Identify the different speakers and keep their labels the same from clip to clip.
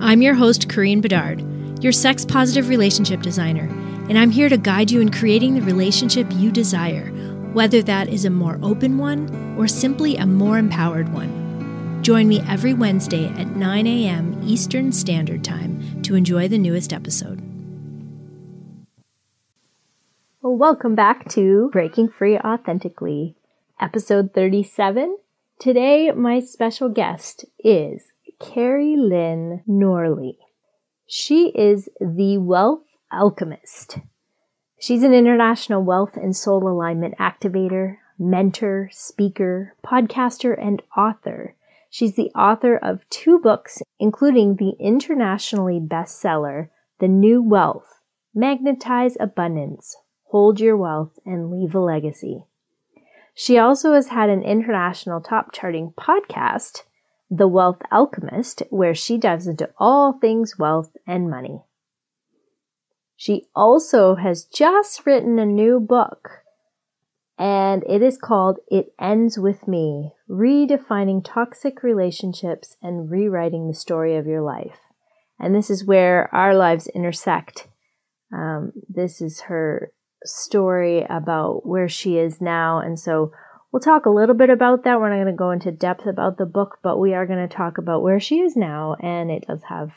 Speaker 1: I'm your host, Karine Bedard, your sex positive relationship designer and I'm here to guide you in creating the relationship you desire, whether that is a more open one or simply a more empowered one. Join me every Wednesday at 9 a.m. Eastern Standard Time to enjoy the newest episode. Well, welcome back to Breaking Free Authentically, episode 37. Today, my special guest is Keri Lynn Norley. She is the wealth alchemist. She's an international wealth and soul alignment activator, mentor, speaker, podcaster, and author. She's the author of two books, including the internationally bestseller, The New Wealth Magnetize Abundance, Hold Your Wealth, and Leave a Legacy. She also has had an international top charting podcast, The Wealth Alchemist, where she dives into all things wealth and money. She also has just written a new book and it is called It Ends With Me Redefining Toxic Relationships and Rewriting the Story of Your Life. And this is where our lives intersect. Um, this is her story about where she is now. And so we'll talk a little bit about that. We're not going to go into depth about the book, but we are going to talk about where she is now. And it does have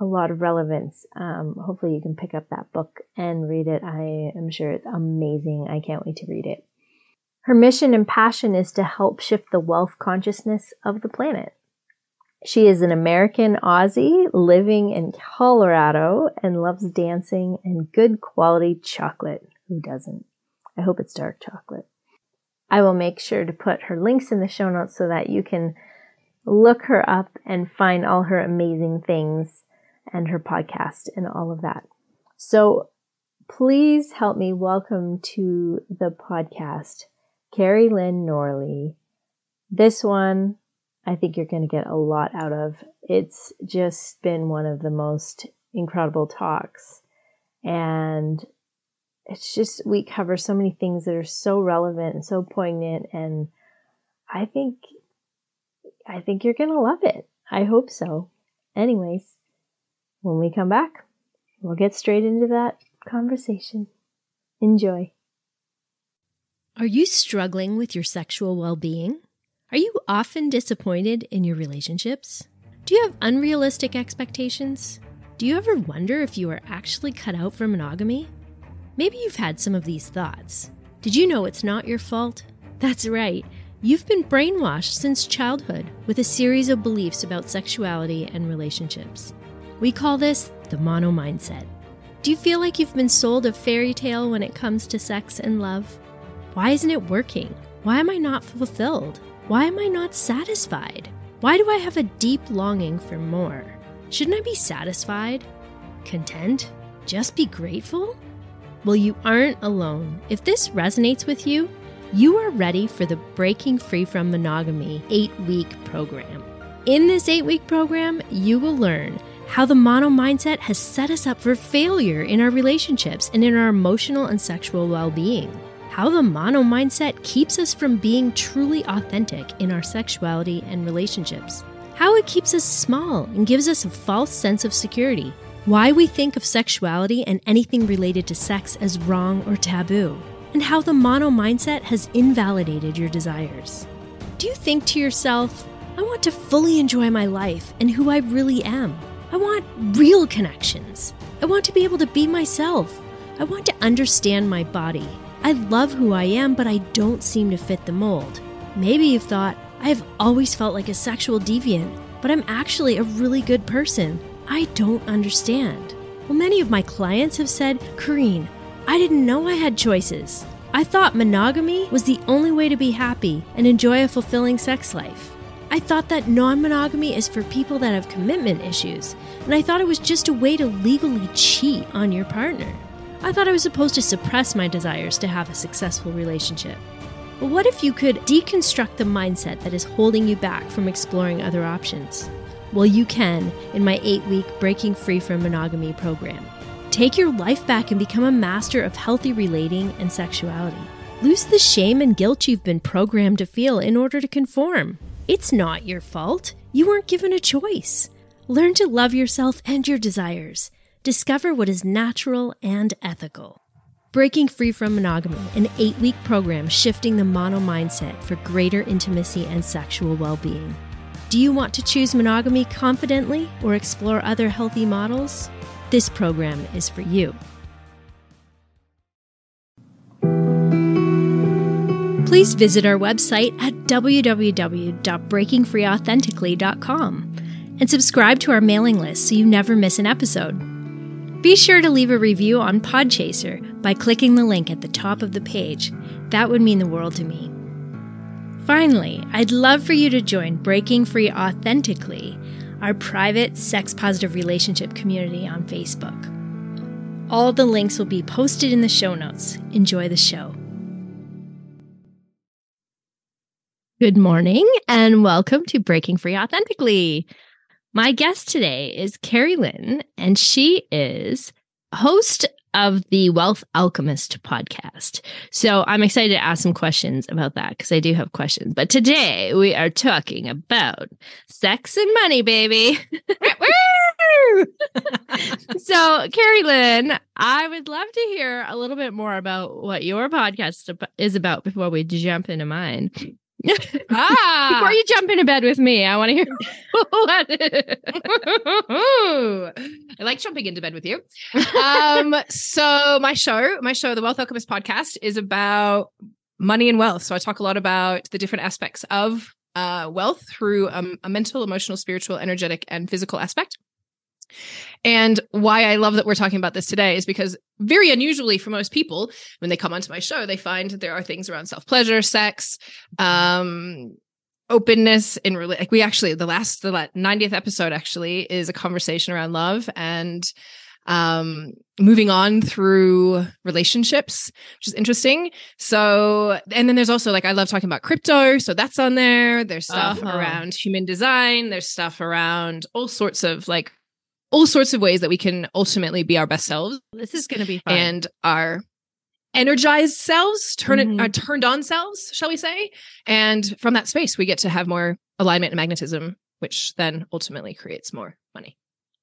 Speaker 1: a lot of relevance. Um, hopefully, you can pick up that book and read it. I am sure it's amazing. I can't wait to read it. Her mission and passion is to help shift the wealth consciousness of the planet. She is an American Aussie living in Colorado and loves dancing and good quality chocolate. Who doesn't? I hope it's dark chocolate. I will make sure to put her links in the show notes so that you can look her up and find all her amazing things and her podcast and all of that. So please help me welcome to the podcast Keri Lynn Norley. This one, I think you're going to get a lot out of. It's just been one of the most incredible talks. And it's just, we cover so many things that are so relevant and so poignant. And I think, I think you're going to love it. I hope so. Anyways, when we come back, we'll get straight into that conversation. Enjoy. Are you struggling with your sexual well being? Are you often disappointed in your relationships? Do you have unrealistic expectations? Do you ever wonder if you are actually cut out for monogamy? Maybe you've had some of these thoughts. Did you know it's not your fault? That's right. You've been brainwashed since childhood with a series of beliefs about sexuality and relationships. We call this the mono mindset. Do you feel like you've been sold a fairy tale when it comes to sex and love? Why isn't it working? Why am I not fulfilled? Why am I not satisfied? Why do I have a deep longing for more? Shouldn't I be satisfied? Content? Just be grateful? Well, you aren't alone. If this resonates with you, you are ready for the Breaking Free from Monogamy eight week program. In this eight week program, you will learn how the mono mindset has set us up for failure in our relationships and in our emotional and sexual well being. How the mono mindset keeps us from being truly authentic in our sexuality and relationships. How it keeps us small and gives us a false sense of security. Why we think of sexuality and anything related to sex as wrong or taboo. And how the mono mindset has invalidated your desires. Do you think to yourself, I want to fully enjoy my life and who I really am? I want real connections. I want to be able to be myself. I want to understand my body. I love who I am, but I don't seem to fit the mold. Maybe you've thought, I have always felt like a sexual deviant, but I'm actually a really good person. I don't understand. Well, many of my clients have said, Karine, I didn't know I had choices. I thought monogamy was the only way to be happy and enjoy a fulfilling sex life. I thought that non monogamy is for people that have commitment issues, and I thought it was just a way to legally cheat on your partner. I thought I was supposed to suppress my desires to have a successful relationship. But what if you could deconstruct the mindset that is holding you back from exploring other options? Well, you can in my eight week Breaking Free from Monogamy program. Take your life back and become a master of healthy relating and sexuality. Lose the shame and guilt you've been programmed to feel in order to conform. It's not your fault. You weren't given a choice. Learn to love yourself and your desires. Discover what is natural and ethical. Breaking Free from Monogamy, an eight week program shifting the mono mindset for greater intimacy and sexual well being. Do you want to choose monogamy confidently or explore other healthy models? This program is for you. please visit our website at www.breakingfreeauthentically.com and subscribe to our mailing list so you never miss an episode. Be sure to leave a review on Podchaser by clicking the link at the top of the page. That would mean the world to me. Finally, I'd love for you to join Breaking Free Authentically, our private sex positive relationship community on Facebook. All the links will be posted in the show notes. Enjoy the show. Good morning and welcome to Breaking Free Authentically. My guest today is Keri Lynn, and she is host of the Wealth Alchemist podcast. So I'm excited to ask some questions about that because I do have questions. But today we are talking about sex and money, baby. so, Keri Lynn, I would love to hear a little bit more about what your podcast is about before we jump into mine ah, before you jump into bed with me, I want to hear.
Speaker 2: I like jumping into bed with you. Um, so my show, my show, the Wealth Alchemist podcast, is about money and wealth. So I talk a lot about the different aspects of uh, wealth through um, a mental, emotional, spiritual, energetic, and physical aspect. And why I love that we're talking about this today is because very unusually for most people, when they come onto my show, they find that there are things around self pleasure, sex, um, openness in like we actually the last the 90th episode actually is a conversation around love and um moving on through relationships which is interesting. So and then there's also like i love talking about crypto so that's on there. There's stuff uh-huh. around human design. There's stuff around all sorts of like all sorts of ways that we can ultimately be our best selves.
Speaker 1: This is going to be fun.
Speaker 2: And our energized selves, turn mm-hmm. it, uh, turned on selves, shall we say? And from that space, we get to have more alignment and magnetism, which then ultimately creates more money.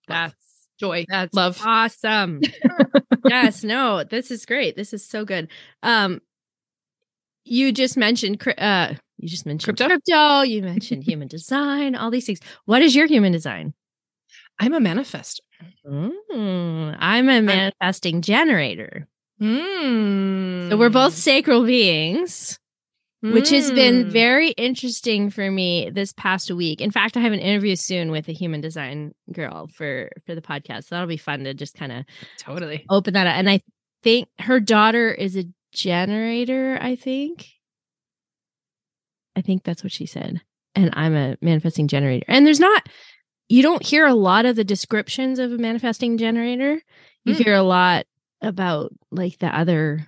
Speaker 1: That's
Speaker 2: joy,
Speaker 1: that's
Speaker 2: love.
Speaker 1: Awesome. yes, no, this is great. This is so good. Um, you just mentioned uh you just mentioned
Speaker 2: crypto.
Speaker 1: crypto you mentioned human design all these things what is your human design
Speaker 2: I'm a manifester.
Speaker 1: Mm, I'm a manifesting I'm- generator.
Speaker 2: Mm.
Speaker 1: So we're both sacral beings, mm. which has been mm. very interesting for me this past week. In fact, I have an interview soon with a human design girl for for the podcast. So that'll be fun to just kind of
Speaker 2: totally
Speaker 1: open that up. And I think her daughter is a generator. I think. I think that's what she said. And I'm a manifesting generator. And there's not you don't hear a lot of the descriptions of a manifesting generator. You mm. hear a lot about like the other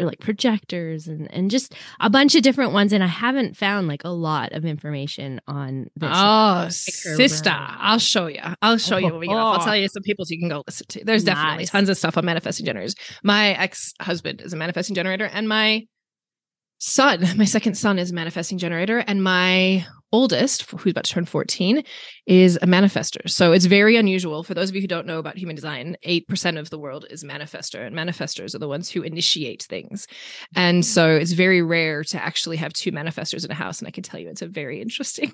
Speaker 1: like projectors and and just a bunch of different ones and I haven't found like a lot of information on
Speaker 2: this. Oh, sister, I'll show you. I'll show oh, you get. I'll tell you some people so you can go listen to. There's nice. definitely tons of stuff on manifesting generators. My ex-husband is a manifesting generator and my son, my second son is a manifesting generator and my oldest, who's about to turn 14, is a manifester. So it's very unusual. For those of you who don't know about human design, 8% of the world is manifester, and manifestors are the ones who initiate things. And so it's very rare to actually have two manifestors in a house. And I can tell you it's a very interesting.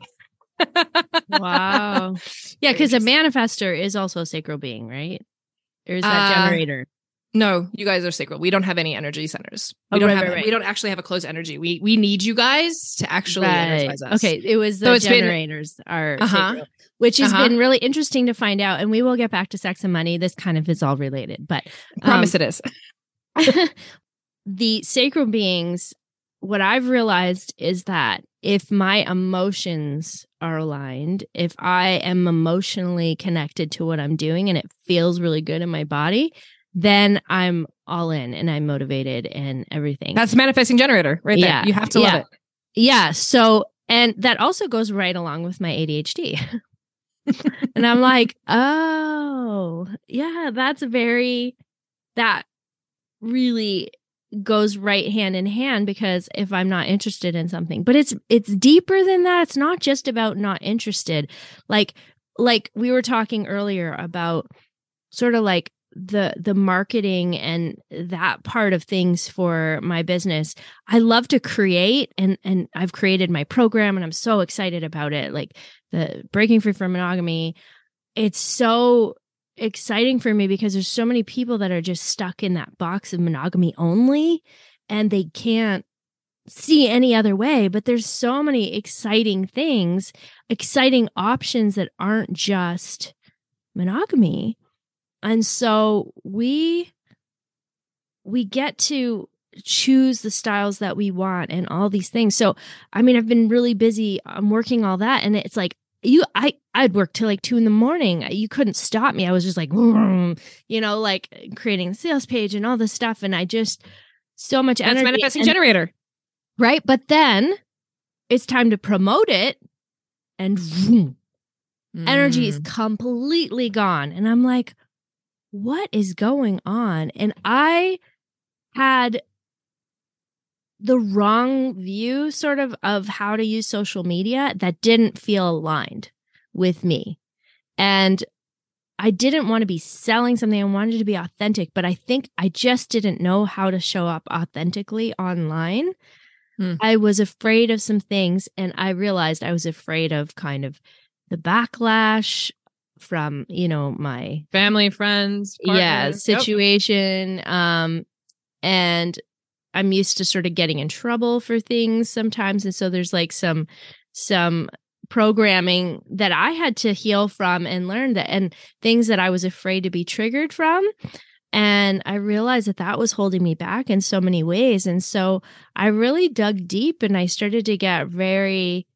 Speaker 1: wow. Yeah, because a manifester is also a sacral being, right? Or is that uh, generator?
Speaker 2: No, you guys are sacral. We don't have any energy centers. We oh, don't right, have. Right, right. We don't actually have a closed energy. We we need you guys to actually energize us.
Speaker 1: Okay, it was the so generators been, are uh-huh, which has uh-huh. been really interesting to find out. And we will get back to sex and money. This kind of is all related, but
Speaker 2: um, promise it is.
Speaker 1: the sacral beings. What I've realized is that if my emotions are aligned, if I am emotionally connected to what I'm doing and it feels really good in my body, then I'm all in and I'm motivated and everything.
Speaker 2: That's manifesting generator right there. Yeah. You have to
Speaker 1: yeah.
Speaker 2: love it.
Speaker 1: Yeah. So, and that also goes right along with my ADHD. and I'm like, oh, yeah, that's very, that really goes right hand in hand because if I'm not interested in something, but it's it's deeper than that. It's not just about not interested. Like like we were talking earlier about sort of like the the marketing and that part of things for my business i love to create and and i've created my program and i'm so excited about it. Like the breaking free from monogamy it's so exciting for me because there's so many people that are just stuck in that box of monogamy only and they can't see any other way. But there's so many exciting things exciting options that aren't just monogamy and so we we get to choose the styles that we want and all these things. So, I mean, I've been really busy. I'm working all that, and it's like you, I, I'd work till like two in the morning. You couldn't stop me. I was just like, you know, like creating the sales page and all this stuff, and I just so much
Speaker 2: That's
Speaker 1: energy.
Speaker 2: manifesting and, generator,
Speaker 1: right? But then it's time to promote it, and vroom, mm. energy is mm. completely gone, and I'm like what is going on? And I had the wrong view sort of of how to use social media that didn't feel aligned with me. And I didn't want to be selling something. I wanted to be authentic, but I think I just didn't know how to show up authentically online. Hmm. I was afraid of some things and I realized I was afraid of kind of the backlash from you know my
Speaker 2: family friends partners.
Speaker 1: yeah situation yep. um and i'm used to sort of getting in trouble for things sometimes and so there's like some some programming that i had to heal from and learn that and things that i was afraid to be triggered from and i realized that that was holding me back in so many ways and so i really dug deep and i started to get very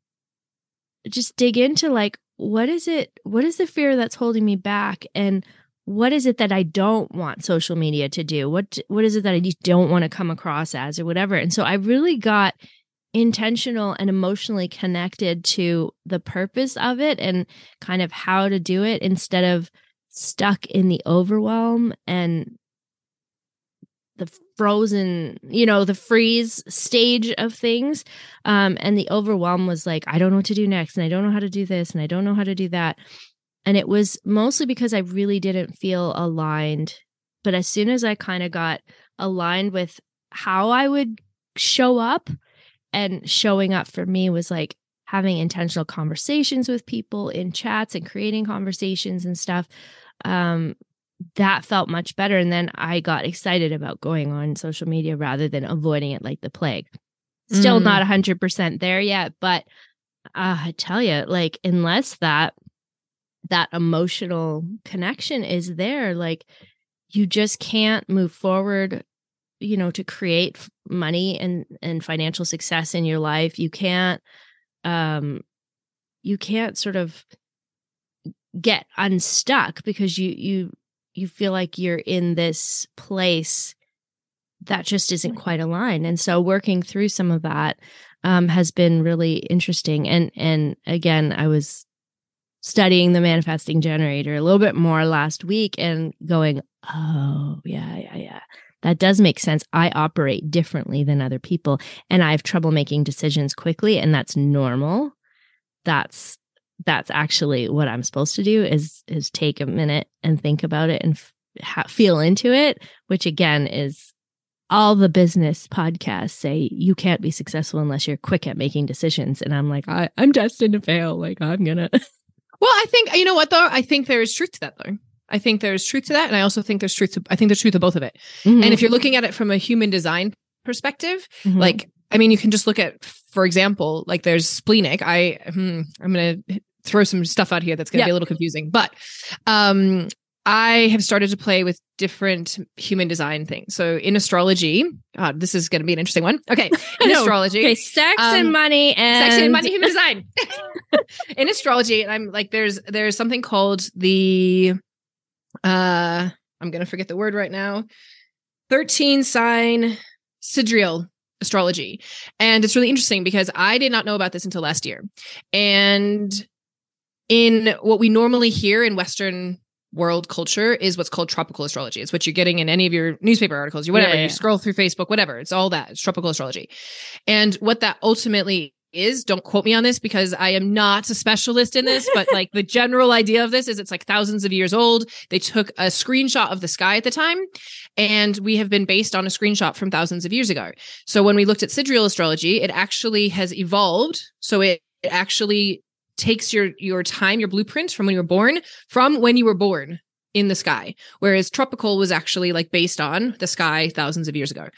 Speaker 1: just dig into like what is it what is the fear that's holding me back and what is it that I don't want social media to do? What what is it that I just don't want to come across as or whatever? And so I really got intentional and emotionally connected to the purpose of it and kind of how to do it instead of stuck in the overwhelm and the frozen, you know, the freeze stage of things. Um, and the overwhelm was like, I don't know what to do next, and I don't know how to do this, and I don't know how to do that. And it was mostly because I really didn't feel aligned. But as soon as I kind of got aligned with how I would show up, and showing up for me was like having intentional conversations with people in chats and creating conversations and stuff. Um, that felt much better. And then I got excited about going on social media rather than avoiding it like the plague. Still mm. not 100% there yet, but uh, I tell you, like, unless that that emotional connection is there, like, you just can't move forward you know to create money and and financial success in your life you can't um you can't sort of get unstuck because you you you feel like you're in this place that just isn't quite aligned. And so working through some of that um, has been really interesting. And and again i was studying the manifesting generator a little bit more last week and going oh yeah yeah yeah. That does make sense. I operate differently than other people and i have trouble making decisions quickly and that's normal. That's that's actually what I'm supposed to do is is take a minute and think about it and f- ha- feel into it, which again is all the business podcasts say you can't be successful unless you're quick at making decisions and I'm like I, I'm destined to fail like I'm going to
Speaker 2: Well, I think you know what though? I think there is truth to that though. I think there's truth to that and I also think there's truth to I think there's truth to both of it. Mm-hmm. And if you're looking at it from a human design perspective, mm-hmm. like I mean, you can just look at, for example, like there's splenic. I, hmm, I'm going to throw some stuff out here that's going to yeah. be a little confusing, but um, I have started to play with different human design things. So in astrology, God, this is going to be an interesting one. Okay, in
Speaker 1: No.
Speaker 2: astrology,
Speaker 1: Okay, sex and
Speaker 2: Um,
Speaker 1: money and
Speaker 2: sex and money human design in astrology and i'm like there's there's something called the uh i'm gonna forget the word right now 13 sign sidereal astrology and it's really interesting because i did not know about this until last year and in what we normally hear in western world culture is what's called tropical astrology. It's what you're getting in any of your newspaper articles you whatever
Speaker 1: Yeah, yeah.
Speaker 2: you scroll through facebook whatever it's all that it's tropical astrology. And what that ultimately is don't quote me on this because i am not a specialist in this but like the general idea of this is it's like thousands of years old. They took a screenshot of the sky at the time and we have been based on a screenshot from thousands of years ago. So when we looked at sidereal astrology it actually has evolved. So it, it actually takes your your time your blueprint from when you were born from when you were born in the sky. Whereas tropical was actually like based on the sky thousands of years ago.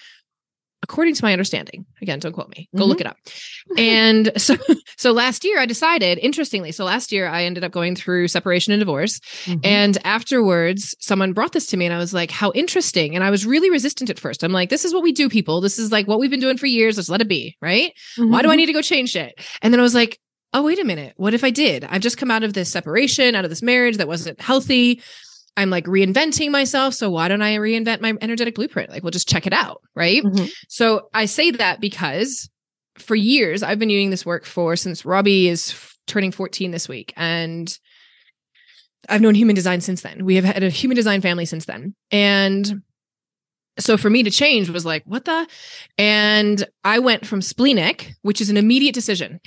Speaker 2: According to my understanding again don't quote me. Go
Speaker 1: Mhm.
Speaker 2: look it up. And so so last year i decided interestingly so last year i ended up going through separation and divorce.
Speaker 1: Mhm.
Speaker 2: and afterwards someone brought this to me and i was like how interesting. And i was really resistant at first. I'm like this is what we do people. This is like what we've been doing for years. Let's let it be right? Why do I need to go change it? And then I was like, oh, wait a minute. What if I did? I've just come out of this separation, out of this marriage that wasn't healthy. I'm like reinventing myself. So why don't I reinvent my energetic blueprint? Like, we'll just check it out. Right.
Speaker 1: Mhm.
Speaker 2: So I say that because for years, I've been doing this work for since Robbie is f- turning 14 this week. And I've known human design since then. We have had a human design family since then. And so for me to change was like, what the? And I went from splenic, which is an immediate decision.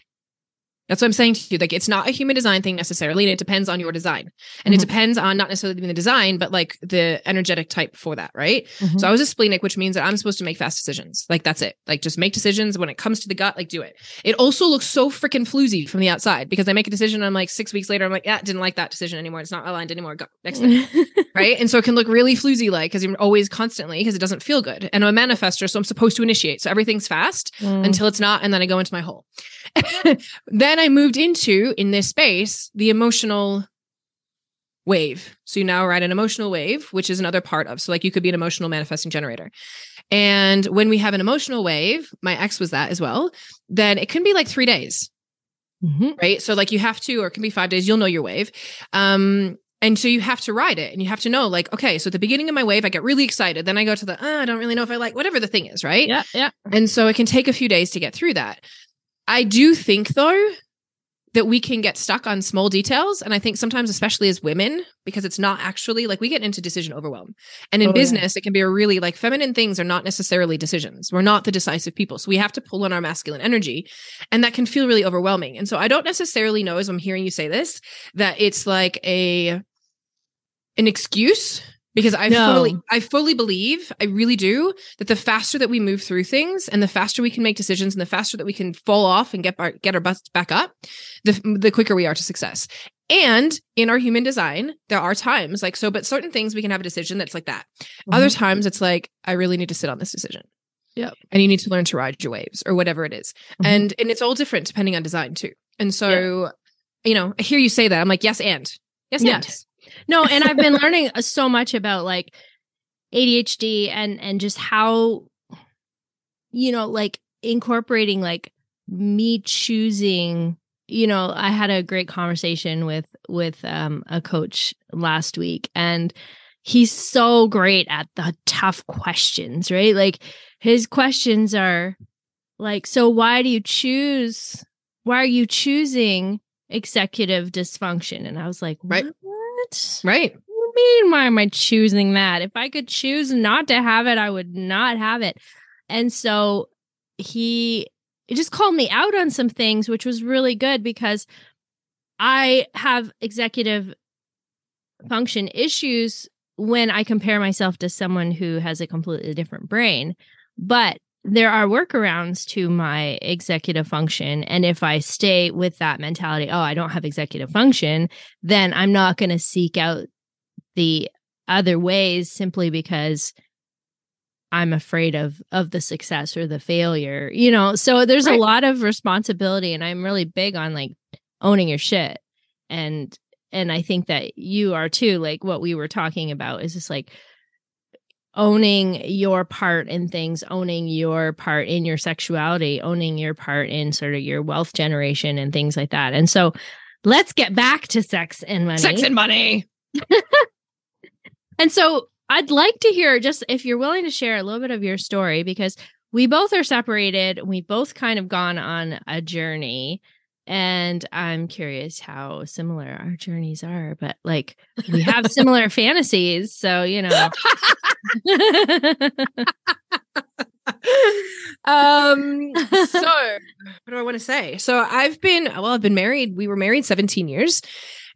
Speaker 2: That's what I'm saying to you. Like, it's not a human design thing necessarily, and it depends on your design. And
Speaker 1: Mhm.
Speaker 2: it depends on not necessarily the design, but like the energetic type for that, right?
Speaker 1: Mhm.
Speaker 2: So I was a splenic, which means that I'm supposed to make fast decisions. Like that's it. Like just make decisions when it comes to the gut, like do it. It also looks so freaking floozy from the outside because I make a decision and I'm like six weeks later, I'm like, yeah, didn't like that decision anymore. It's not aligned anymore. Go next thing. right? And so it can look really floozy like because you're always constantly because it doesn't feel good. And I'm a manifester, so I'm supposed to initiate. So everything's fast
Speaker 1: Mm.
Speaker 2: until it's not, and then I go into my hole. then I moved into in this space the emotional wave. So you now ride an emotional wave, which is another part of. So like you could be an emotional manifesting generator. And when we have an emotional wave, my ex was that as well, then it can be like three days
Speaker 1: Mhm.
Speaker 2: right? So like you have to, or it can be five days, you'll know your wave. Um, and so you have to ride it and you have to know, like, okay, so at the beginning of my wave, I get really excited. Then I go to the, uh, I don't really know if I like whatever the thing is, right?
Speaker 1: Yeah, yeah.
Speaker 2: And so it can take a few days to get through that. I do think though that we can get stuck on small details. And I think sometimes, especially as women, because it's not actually like we get into decision overwhelm. And in
Speaker 1: Oh, yeah.
Speaker 2: business, it can be a really like feminine things are not necessarily decisions. We're not the decisive people. So we have to pull on our masculine energy. And that can feel really overwhelming. And so I don't necessarily know, as I'm hearing you say this, that it's like a an excuse because I
Speaker 1: No.
Speaker 2: fully I fully believe, I really do, that the faster that we move through things and the faster we can make decisions and the faster that we can fall off and get our get our butts back up, the the quicker we are to success. And in our human design, there are times like so, but certain things we can have a decision that's like that. Other
Speaker 1: Mhm.
Speaker 2: times it's like, I really need to sit on this decision.
Speaker 1: Yeah.
Speaker 2: And you need to learn to ride your waves or whatever it is.
Speaker 1: Mhm.
Speaker 2: And and it's all different depending on design too. And so, you know, I hear you say that. I'm like, yes, and yes, and.
Speaker 1: No, and I've been learning uh, so much about like ADHD and and just how you know like incorporating like me choosing you know I had a great conversation with with um a coach last week and he's so great at the tough questions, right? Like his questions are like so why do you choose why are you choosing executive dysfunction? And I was like,
Speaker 2: Right.
Speaker 1: What?
Speaker 2: Right.
Speaker 1: What do you mean? Why am I choosing that? If I could choose not to have it, I would not have it. And so he just called me out on some things, which was really good because I have executive function issues when I compare myself to someone who has a completely different brain. But there are workarounds to my executive function. And if I stay with that mentality, oh, I don't have executive function, then I'm not going to seek out the other ways simply because I'm afraid of of the success or the failure. You know, so there's
Speaker 2: Right.
Speaker 1: a lot of responsibility and I'm really big on like owning your shit and and I think that you are too, like what we were talking about is just like owning your part in things, owning your part in your sexuality, owning your part in sort of your wealth generation and things like that. And so let's get back to sex and money.
Speaker 2: Sex and money.
Speaker 1: and so I'd like to hear just if you're willing to share a little bit of your story because we both are separated. We've both kind of gone on a journey. And I'm curious how similar our journeys are, but like we have similar fantasies. So, you know.
Speaker 2: um so what do i want to say so i've been well i've been married we were married 17 years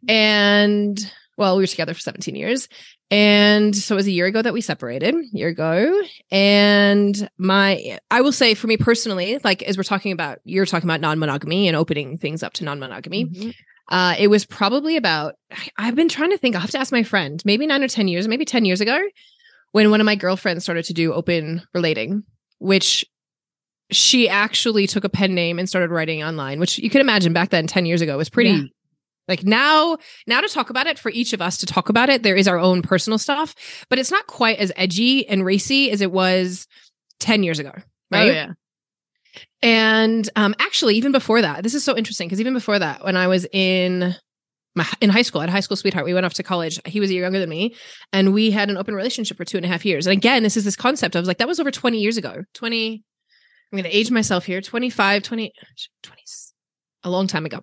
Speaker 2: and well we were together for 17 years and so it was a year ago that we separated, year ago. And my, I will say for me personally, like as we're talking about, you're talking about non monogamy and opening things up to non monogamy. Mm-hmm. Uh, it was probably about, I've been trying to think, I'll have to ask my friend, maybe nine or 10 years, maybe 10 years ago, when one of my girlfriends started to do open relating, which she actually took a pen name and started writing online, which you can imagine back then, 10 years ago, was pretty yeah. Like now, now to talk about it for each of us to talk about it, there is our own personal stuff, but it's not quite as edgy and racy as it was 10 years ago. Oh, right.
Speaker 1: Oh, yeah.
Speaker 2: And um, actually, even before that, this is so interesting because even before that, when I was in my in high school, I had a high school sweetheart. We went off to college. He was a year younger than me, and we had an open relationship for two and a half years. And again, this is this concept of like that was over 20 years ago. 20, I'm going to age myself here 25, 20, 20, a long time ago.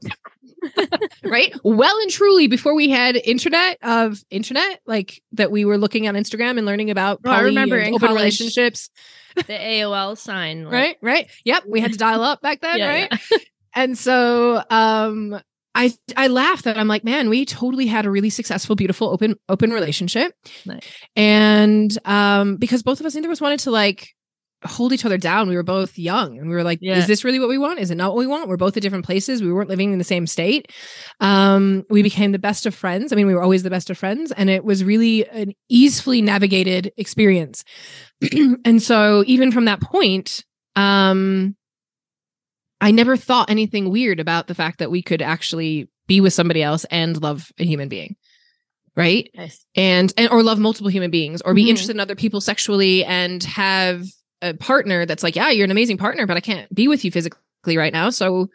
Speaker 2: right? Well and truly before we had internet of internet, like that we were looking on Instagram and learning about
Speaker 1: oh, I remember
Speaker 2: open college, relationships.
Speaker 1: The AOL sign.
Speaker 2: Like. Right, right. Yep. We had to dial up back then, yeah, right? Yeah. and so um I I laugh that I'm like, man, we totally had a really successful, beautiful, open open relationship. Nice. And um, because both of us neither of us wanted to like hold each other down. We were both young and we were like, yeah. is this really what we want? Is it not what we want? We're both at different places. We weren't living in the same state. Um, we became the best of friends. I mean, we were always the best of friends and it was really an easily navigated experience. and so even from that point, um, I never thought anything weird about the fact that we could actually be with somebody else and love a human being right nice. and and or love multiple human beings or be mm-hmm. interested in other people sexually and have a partner that's like, yeah, you're an amazing partner, but I can't be with you physically right now. So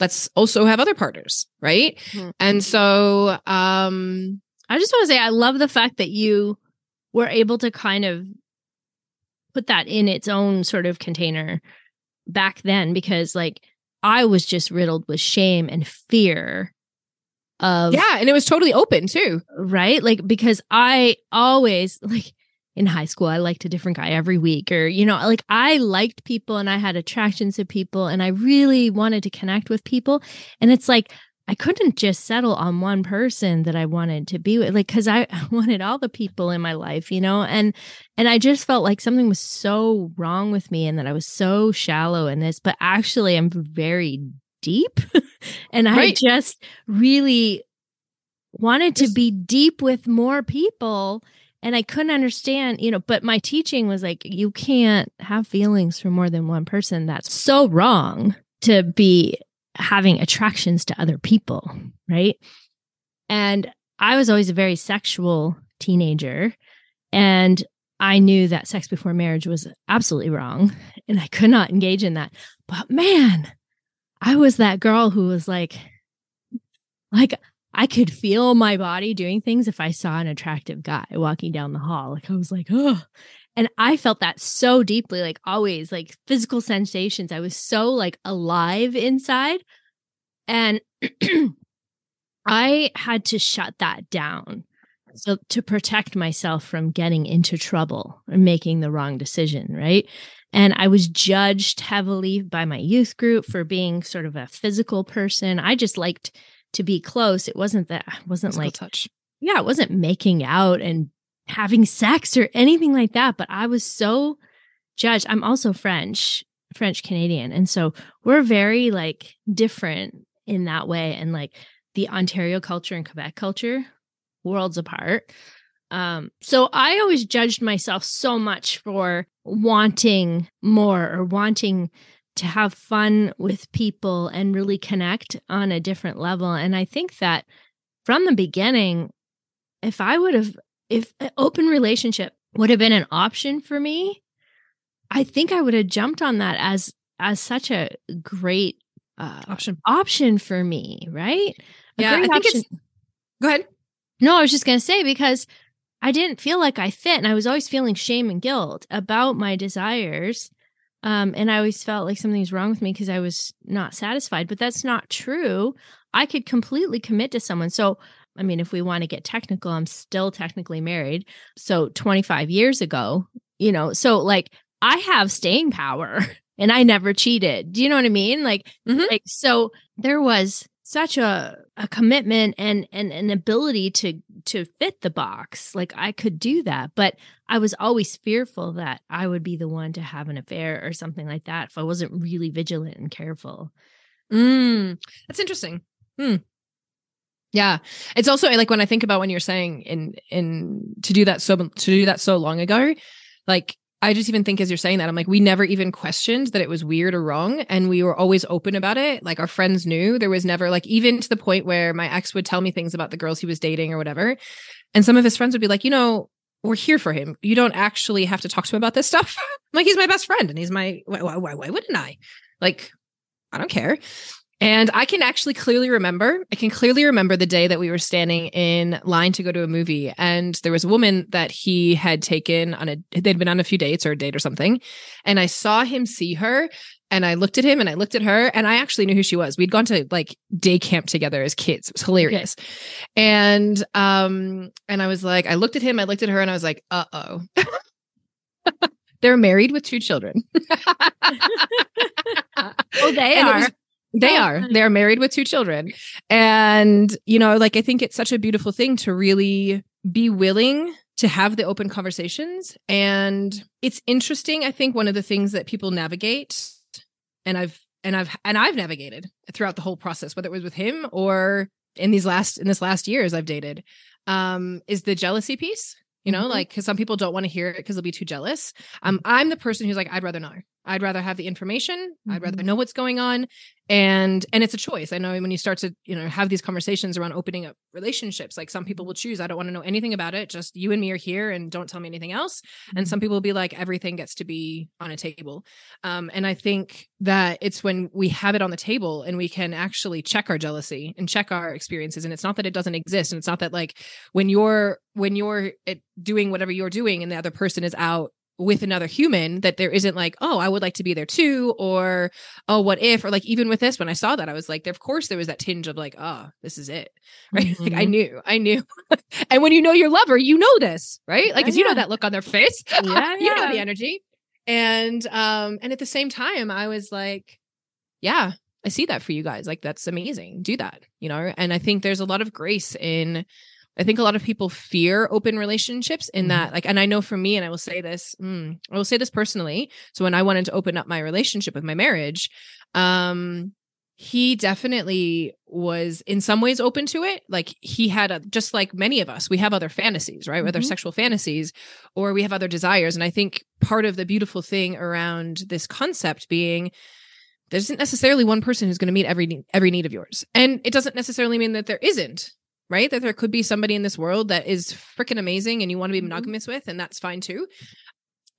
Speaker 2: let's also have other partners. Right. Mm-hmm. And so, um,
Speaker 1: I just want to say, I love the fact that you were able to kind of put that in its own sort of container back then, because like I was just riddled with shame and fear of
Speaker 2: yeah and it was totally open too
Speaker 1: right like because i always like in high school i liked a different guy every week or you know like i liked people and i had attractions to people and i really wanted to connect with people. And it's like i couldn't just settle on one person that i wanted to be with like because i wanted all the people in my life you know? And and i just felt like something was so wrong with me and that i was so shallow in this but actually i'm very deep. And right. i just really wanted to be deep with more people and I couldn't understand, you know, but my teaching was like, you can't have feelings for more than one person. That's so wrong to be having attractions to other people. Right. And I was always a very sexual teenager. And I knew that sex before marriage was absolutely wrong. And I could not engage in that. But man, I was that girl who was like, like I could feel my body doing things if I saw an attractive guy walking down the hall. Like I was like, oh. And I felt that so deeply, like always, like physical sensations. I was so like alive inside. And I had to shut that down. So to protect myself from getting into trouble or making the wrong decision, right? And I was judged heavily by my youth group for being sort of a physical person. I just liked to be close. It wasn't that it wasn't Physical like
Speaker 2: touch.
Speaker 1: Yeah, it wasn't making out and having sex or anything like that. But I was so judged. I'm also French, French Canadian. And so we're very like different in that way. And like the Ontario culture and Quebec culture, worlds apart. Um, so I always judged myself so much for wanting more or wanting to have fun with people and really connect on a different level. And I think that from the beginning, if I would have, if an open relationship would have been an option for me, I think I would have jumped on that as as such a great uh,
Speaker 2: option
Speaker 1: option for me, right? A
Speaker 2: yeah, I think
Speaker 1: option.
Speaker 2: it's. Go ahead.
Speaker 1: No, I was just gonna say because I didn't feel like I fit, and I was always feeling shame and guilt about my desires. Um, and I always felt like something was wrong with me because I was not satisfied. But that's not true. I could completely commit to someone. So, I mean, if we want to get technical, I'm still technically married. So, 25 years ago, you know, so like I have staying power and I never cheated. Do you know what I mean? Like,
Speaker 2: Mhm.
Speaker 1: like so there was such a a commitment and and an ability to to fit the box. Like I could do that, but I was always fearful that I would be the one to have an affair or something like that if I wasn't really vigilant and careful.
Speaker 2: Mm, that's interesting. Hmm. Yeah, it's also like when I think about when you're saying in in to do that so to do that so long ago, like I just even think as you're saying that I'm like we never even questioned that it was weird or wrong, and we were always open about it. Like our friends knew there was never like even to the point where my ex would tell me things about the girls he was dating or whatever, and some of his friends would be like, you know. We're here for him. You don't actually have to talk to him about this stuff. Like he's my best friend, and he's my why, why, why wouldn't I? Like, I don't care. And I can actually clearly remember, I can clearly remember the day that we were standing in line to go to a movie. And there was a woman that he had taken on a, they'd been on a few dates or a date or something. And I saw him see her and I looked at him and I looked at her and I actually knew who she was. We'd gone to like day camp together as kids. It was hilarious. And, um, and I was like, I looked at him, I looked at her and I was like, uh oh. They're married with two children.
Speaker 1: Oh, they
Speaker 2: And it
Speaker 1: are.
Speaker 2: They
Speaker 1: Oh,
Speaker 2: are.
Speaker 1: funny.
Speaker 2: They're married with two children. And, you know, like I think it's such a beautiful thing to really be willing to have the open conversations. And it's interesting. I think one of the things that people navigate, and I've and I've and I've navigated throughout the whole process, whether it was with him or in these last in this last year as I've dated, um, is the jealousy piece. You know,
Speaker 1: Mhm.
Speaker 2: like because some people don't want to hear it because they'll be too jealous. Um, I'm the person who's like, I'd rather know. I'd rather have the information. I'd rather
Speaker 1: Mhm.
Speaker 2: know what's going on, and and it's a choice. I know when you start to you know have these conversations around opening up relationships, like some people will choose, I don't want to know anything about it. Just you and me are here, and don't tell me anything else. And some people will be like, everything gets to be on a table. Um, and I think that it's when we have it on the table and we can actually check our jealousy and check our experiences. And it's not that it doesn't exist, and it's not that like when you're when you're doing whatever you're doing and the other person is out with another human that there isn't like oh i would like to be there too or oh what if or like even with this when i saw that i was like of course there was that tinge of like oh this is it. Right? Like i
Speaker 1: Mhm.
Speaker 2: knew i knew. And when you know your lover you know this right? Like because you know that look on their face.
Speaker 1: Yeah,
Speaker 2: you know the energy. And um and at the same time i was like yeah i see that for you guys. Like that's amazing. Do that you know? And i think there's a lot of grace in i think a lot of people fear open relationships in
Speaker 1: Mhm.
Speaker 2: that like and i know for me and i will say this mm, i will say this personally so when i wanted to open up my relationship with my marriage um he definitely was in some ways open to it like he had a just like many of us we have other fantasies right whether
Speaker 1: Mhm.
Speaker 2: sexual fantasies or we have other desires and i think part of the beautiful thing around this concept being there isn't necessarily one person who's going to meet every every need of yours and it doesn't necessarily mean that there isn't right that there could be somebody in this world that is freaking amazing and you want to be
Speaker 1: Mhm.
Speaker 2: monogamous with and that's fine too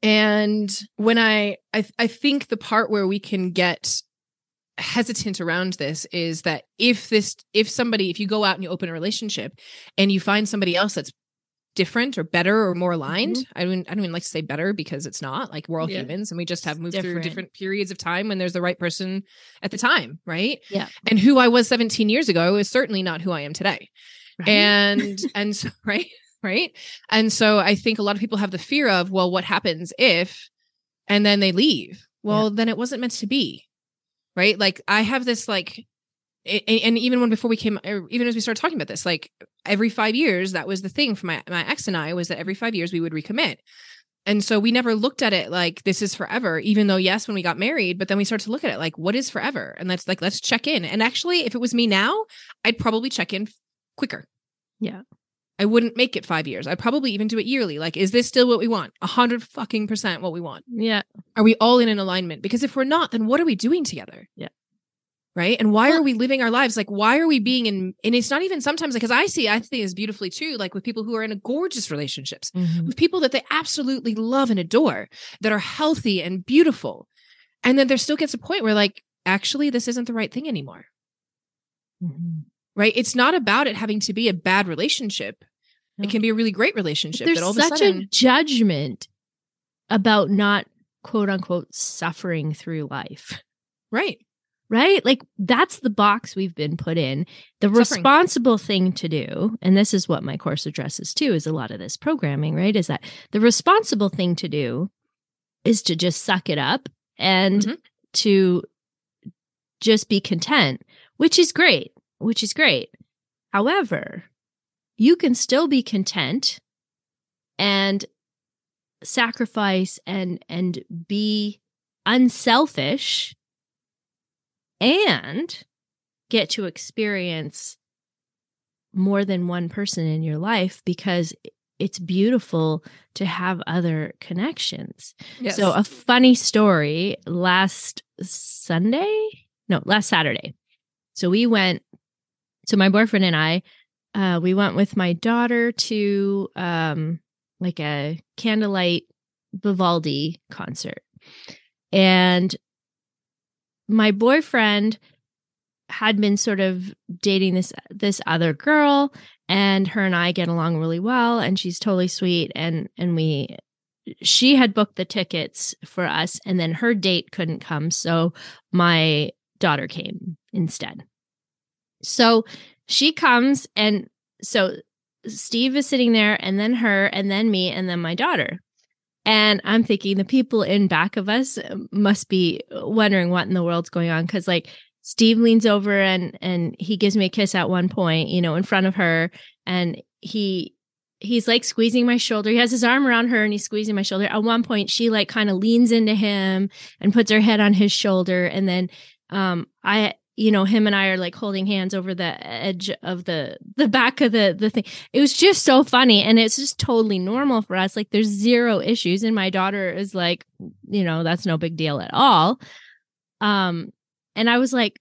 Speaker 2: and when I, I i think the part where we can get hesitant around this is that if this if somebody if you go out and you open a relationship and you find somebody else that's different or better or more aligned mm-hmm. I don't I don't even like to say better because it's not like we're all
Speaker 1: Yeah.
Speaker 2: humans and we just have moved through
Speaker 1: different.
Speaker 2: different periods of time when there's the right person at the time right
Speaker 1: Yeah.
Speaker 2: and who I was 17 years ago is certainly not who I am today
Speaker 1: Right?
Speaker 2: and and so right right and so i think a lot of people have the fear of well what happens if and then they leave well then it wasn't meant to be right like i have this like a- a- and even when before we came er, even as we started talking about this like every five years that was the thing for my my ex and i was that every five years we would recommit and so we never looked at it like this is forever even though yes when we got married but then we started to look at it like what is forever and that's like let's check in and actually if it was me now i'd probably check in quicker
Speaker 1: Yeah.
Speaker 2: I wouldn't make it five years. I'd probably even do it yearly. Like, is this still what we want? A hundred fucking percent what we want.
Speaker 1: yeah.
Speaker 2: Are we all in an alignment? Because if we're not, then what are we doing together?
Speaker 1: Yeah.
Speaker 2: Right and why are we living our lives like why are we being in and it's not even sometimes because i see i think it's beautifully too like with people who are in a gorgeous relationships
Speaker 1: Mhm.
Speaker 2: with people that they absolutely love and adore that are healthy and beautiful and then there still gets a point where like actually this isn't the right thing anymore
Speaker 1: Mhm.
Speaker 2: right it's not about it having to be a bad relationship
Speaker 1: No.
Speaker 2: it can be a really great relationship
Speaker 1: There's
Speaker 2: all of
Speaker 1: such
Speaker 2: a sudden
Speaker 1: a judgment about not quote unquote suffering through life.
Speaker 2: right
Speaker 1: right? Like that's the box we've been put in. The
Speaker 2: Suffering.
Speaker 1: responsible thing to do, and this is what my course addresses too, is a lot of this programming, right? Is that the responsible thing to do is to just suck it up and
Speaker 2: Mhm.
Speaker 1: to just be content, which is great, which is great. However, you can still be content and sacrifice and and be unselfish and get to experience more than one person in your life because it's beautiful to have other connections.
Speaker 2: yes.
Speaker 1: So, a funny story last Sunday, no, last Saturday. So, we went, so my boyfriend and I, uh, we went with my daughter to um, like a candlelight Vivaldi concert. And my boyfriend had been sort of dating this this other girl and her and I get along really well and she's totally sweet and and we she had booked the tickets for us and then her date couldn't come so my daughter came instead. So she comes and so Steve is sitting there and then her and then me and then my daughter. And I'm thinking the people in back of us must be wondering what in the world's going on cuz like Steve leans over and and he gives me a kiss at one point, you know, in front of her and he he's like squeezing my shoulder. He has his arm around her and he's squeezing my shoulder. At one point she like kind of leans into him and puts her head on his shoulder and then um I you know him and I are like holding hands over the edge of the the back of the the thing. It was just so funny and it's just totally normal for us. Like there's zero issues and my daughter is like, you know, that's no big deal at all. Um and I was like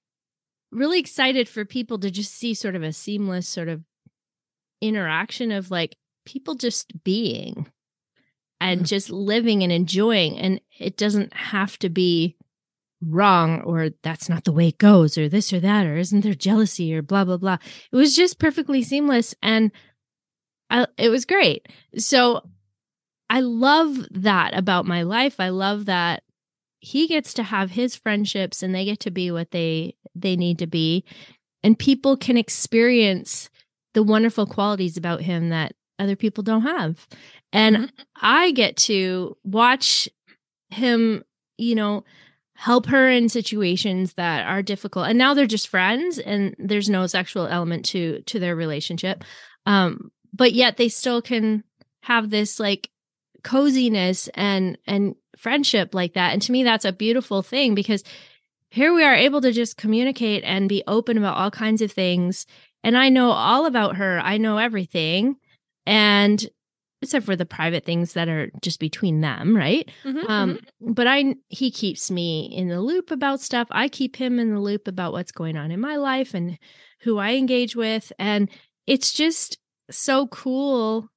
Speaker 1: really excited for people to just see sort of a seamless sort of interaction of like people just being and
Speaker 2: Mhm.
Speaker 1: just living and enjoying and it doesn't have to be wrong or that's not the way it goes or this or that or isn't there jealousy or blah blah blah. It was just perfectly seamless and I, it was great. So i love that about my life. I love that he gets to have his friendships and they get to be what they they need to be. And people can experience the wonderful qualities about him that other people don't have. And
Speaker 2: Mhm.
Speaker 1: i get to watch him you know help her in situations that are difficult. And now they're just friends and there's no sexual element to to their relationship. Um but yet they still can have this like coziness and and friendship like that. And to me that's a beautiful thing because here we are able to just communicate and be open about all kinds of things. And i know all about her. I know everything. And except for the private things that are just between them right?
Speaker 2: Mhm,
Speaker 1: um but i he keeps me in the loop about stuff. I keep him in the loop about what's going on in my life and who i engage with. And it's just so cool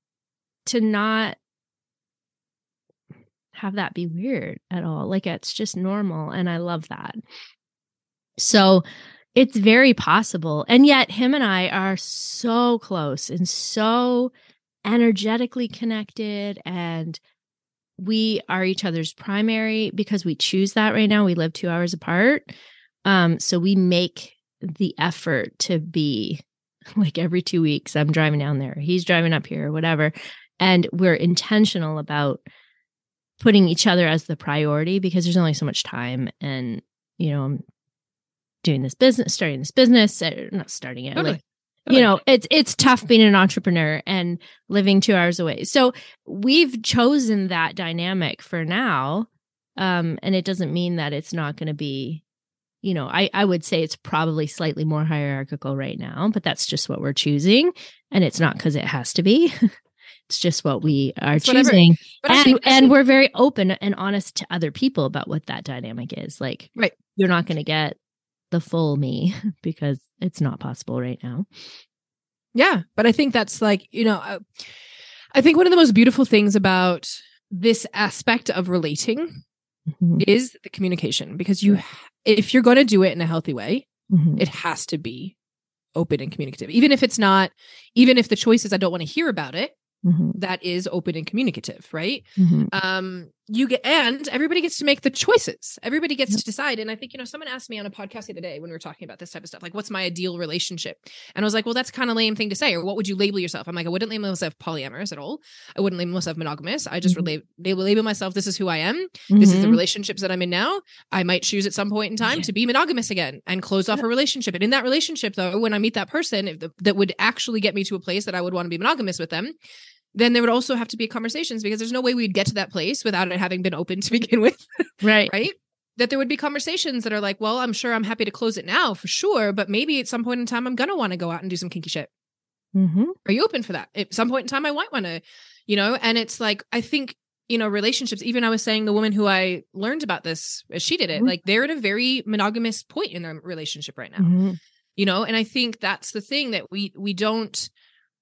Speaker 1: to not have that be weird at all. Like it's just normal and i love that. So it's very possible. And yet him and i are so close and so energetically connected and we are each other's primary because we choose that right now we live 2 hours apart um so we make the effort to be like every 2 weeks I'm driving down there he's driving up here or whatever and we're intentional about putting each other as the priority because there's only so much time and you know I'm doing this business starting this business uh, not starting it
Speaker 2: Totally.
Speaker 1: like you know it's it's tough being an entrepreneur and living two hours away. So we've chosen that dynamic for now um and it doesn't mean that it's not going to be you know i i would say it's probably slightly more hierarchical right now but that's just what we're choosing and it's not because it has to be. It's just what we are
Speaker 2: It's
Speaker 1: choosing. And,
Speaker 2: think-
Speaker 1: and
Speaker 2: think-
Speaker 1: we're very open and honest to other people about what that dynamic is. Like
Speaker 2: Right.
Speaker 1: you're not going to get the full me because it's not possible right now.
Speaker 2: Yeah, but I think that's like, you know, I, I think one of the most beautiful things about this aspect of relating mm-hmm. is the communication because you if you're going to do it in a healthy way, mm-hmm. it has to be open and communicative. Even if it's not even if the choice is I don't want to hear about it, mm-hmm. that is open and communicative, right? Mm-hmm. Um, you get and everybody gets to make the choices. Everybody gets to decide. And I think, you know, someone asked me on a podcast the other day when we were talking about this type of stuff, like, what's my ideal relationship? And I was like, well, that's kind of lame thing to say. Or what would you label yourself? I'm like, I wouldn't label myself polyamorous at all. I wouldn't label myself monogamous. I just mm-hmm. label, label myself, this is who I am. Mm-hmm. This is the mm-hmm. relationships that I'm in now. I might choose at some point in time yeah. to be monogamous again and close off a relationship. And in that relationship, though, when I meet that person the, that would actually get me to a place that I would want to be monogamous with them, then there would also have to be conversations because there's no way we'd get to that place without it having been open to begin with.
Speaker 1: Right.
Speaker 2: right. That there would be conversations that are like, well, I'm sure I'm happy to close it now for sure, but maybe at some point in time, I'm going to want to go out and do some kinky shit. Mm-hmm. Are you open for that? At some point in time, I might want to, you know, and it's like, I think, you know, relationships, even I was saying the woman who I learned about this she did it, mm-hmm. like they're at a very monogamous point in their relationship right now, mm-hmm. you know, and I think that's the thing that we, we don't,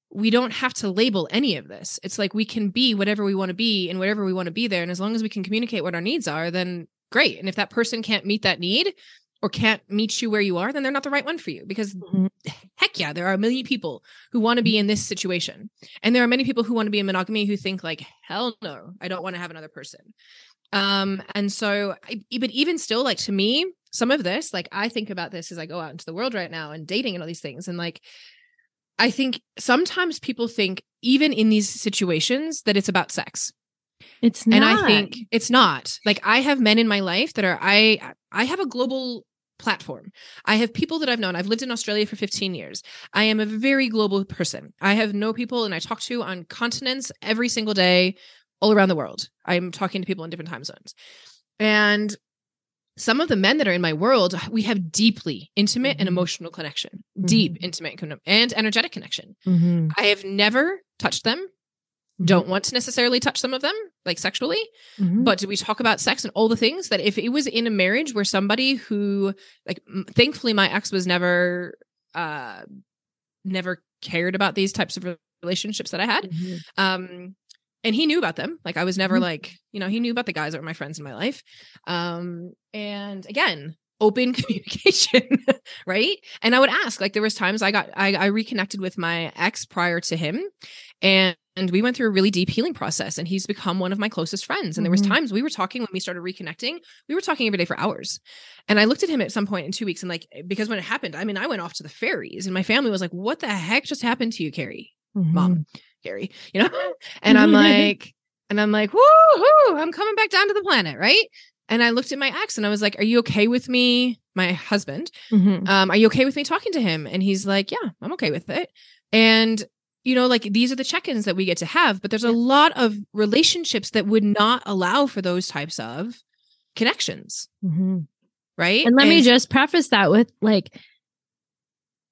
Speaker 2: we don't have to label any of this. It's like we can be whatever we want to be and whatever we want to be there. And as long as we can communicate what our needs are, then great. And if that person can't meet that need or can't meet you where you are, then they're not the right one for you. Because mm-hmm. heck yeah, there are a million people who want to be in this situation. And there are many people who want to be in monogamy who think like, hell no, I don't want to have another person. Um, and so, I, but even still, like to me, some of this, like I think about this as I go out into the world right now and dating and all these things. And like, I think sometimes people think, even in these situations, that it's about sex.
Speaker 1: It's not.
Speaker 2: And I think it's not. Like I have men in my life that are I I have a global platform. I have people that I've known. I've lived in Australia for 15 years. I am a very global person. I have know people and I talk to on continents every single day all around the world. I'm talking to people in different time zones. And some of the men that are in my world, we have deeply intimate mm-hmm. and emotional connection, mm-hmm. deep, intimate, and energetic connection. Mm-hmm. I have never touched them. Mm-hmm. Don't want to necessarily touch some of them, like sexually, mm-hmm. but do we talk about sex and all the things that if it was in a marriage where somebody who, like, thankfully, my ex was never, uh, never cared about these types of relationships that I had. Mm-hmm. Um, and he knew about them. Like I was never mm-hmm. like, you know, he knew about the guys that were my friends in my life. Um, and again, open communication, right? And I would ask, like there was times I got I, I reconnected with my ex prior to him and and we went through a really deep healing process and he's become one of my closest friends and there was mm-hmm. times we were talking when we started reconnecting we were talking every day for hours and i looked at him at some point in two weeks and like because when it happened i mean i went off to the fairies and my family was like what the heck just happened to you Keri mm-hmm. mom Gary, you know? And I'm like, and I'm like, woohoo, I'm coming back down to the planet, right? And I looked at my ex and I was like, Are you okay with me? My husband, mm-hmm. um, are you okay with me talking to him? And he's like, Yeah, I'm okay with it. And you know, like these are the check-ins that we get to have, but there's a lot of relationships that would not allow for those types of connections. Mm-hmm. Right.
Speaker 1: And let and me just preface that with like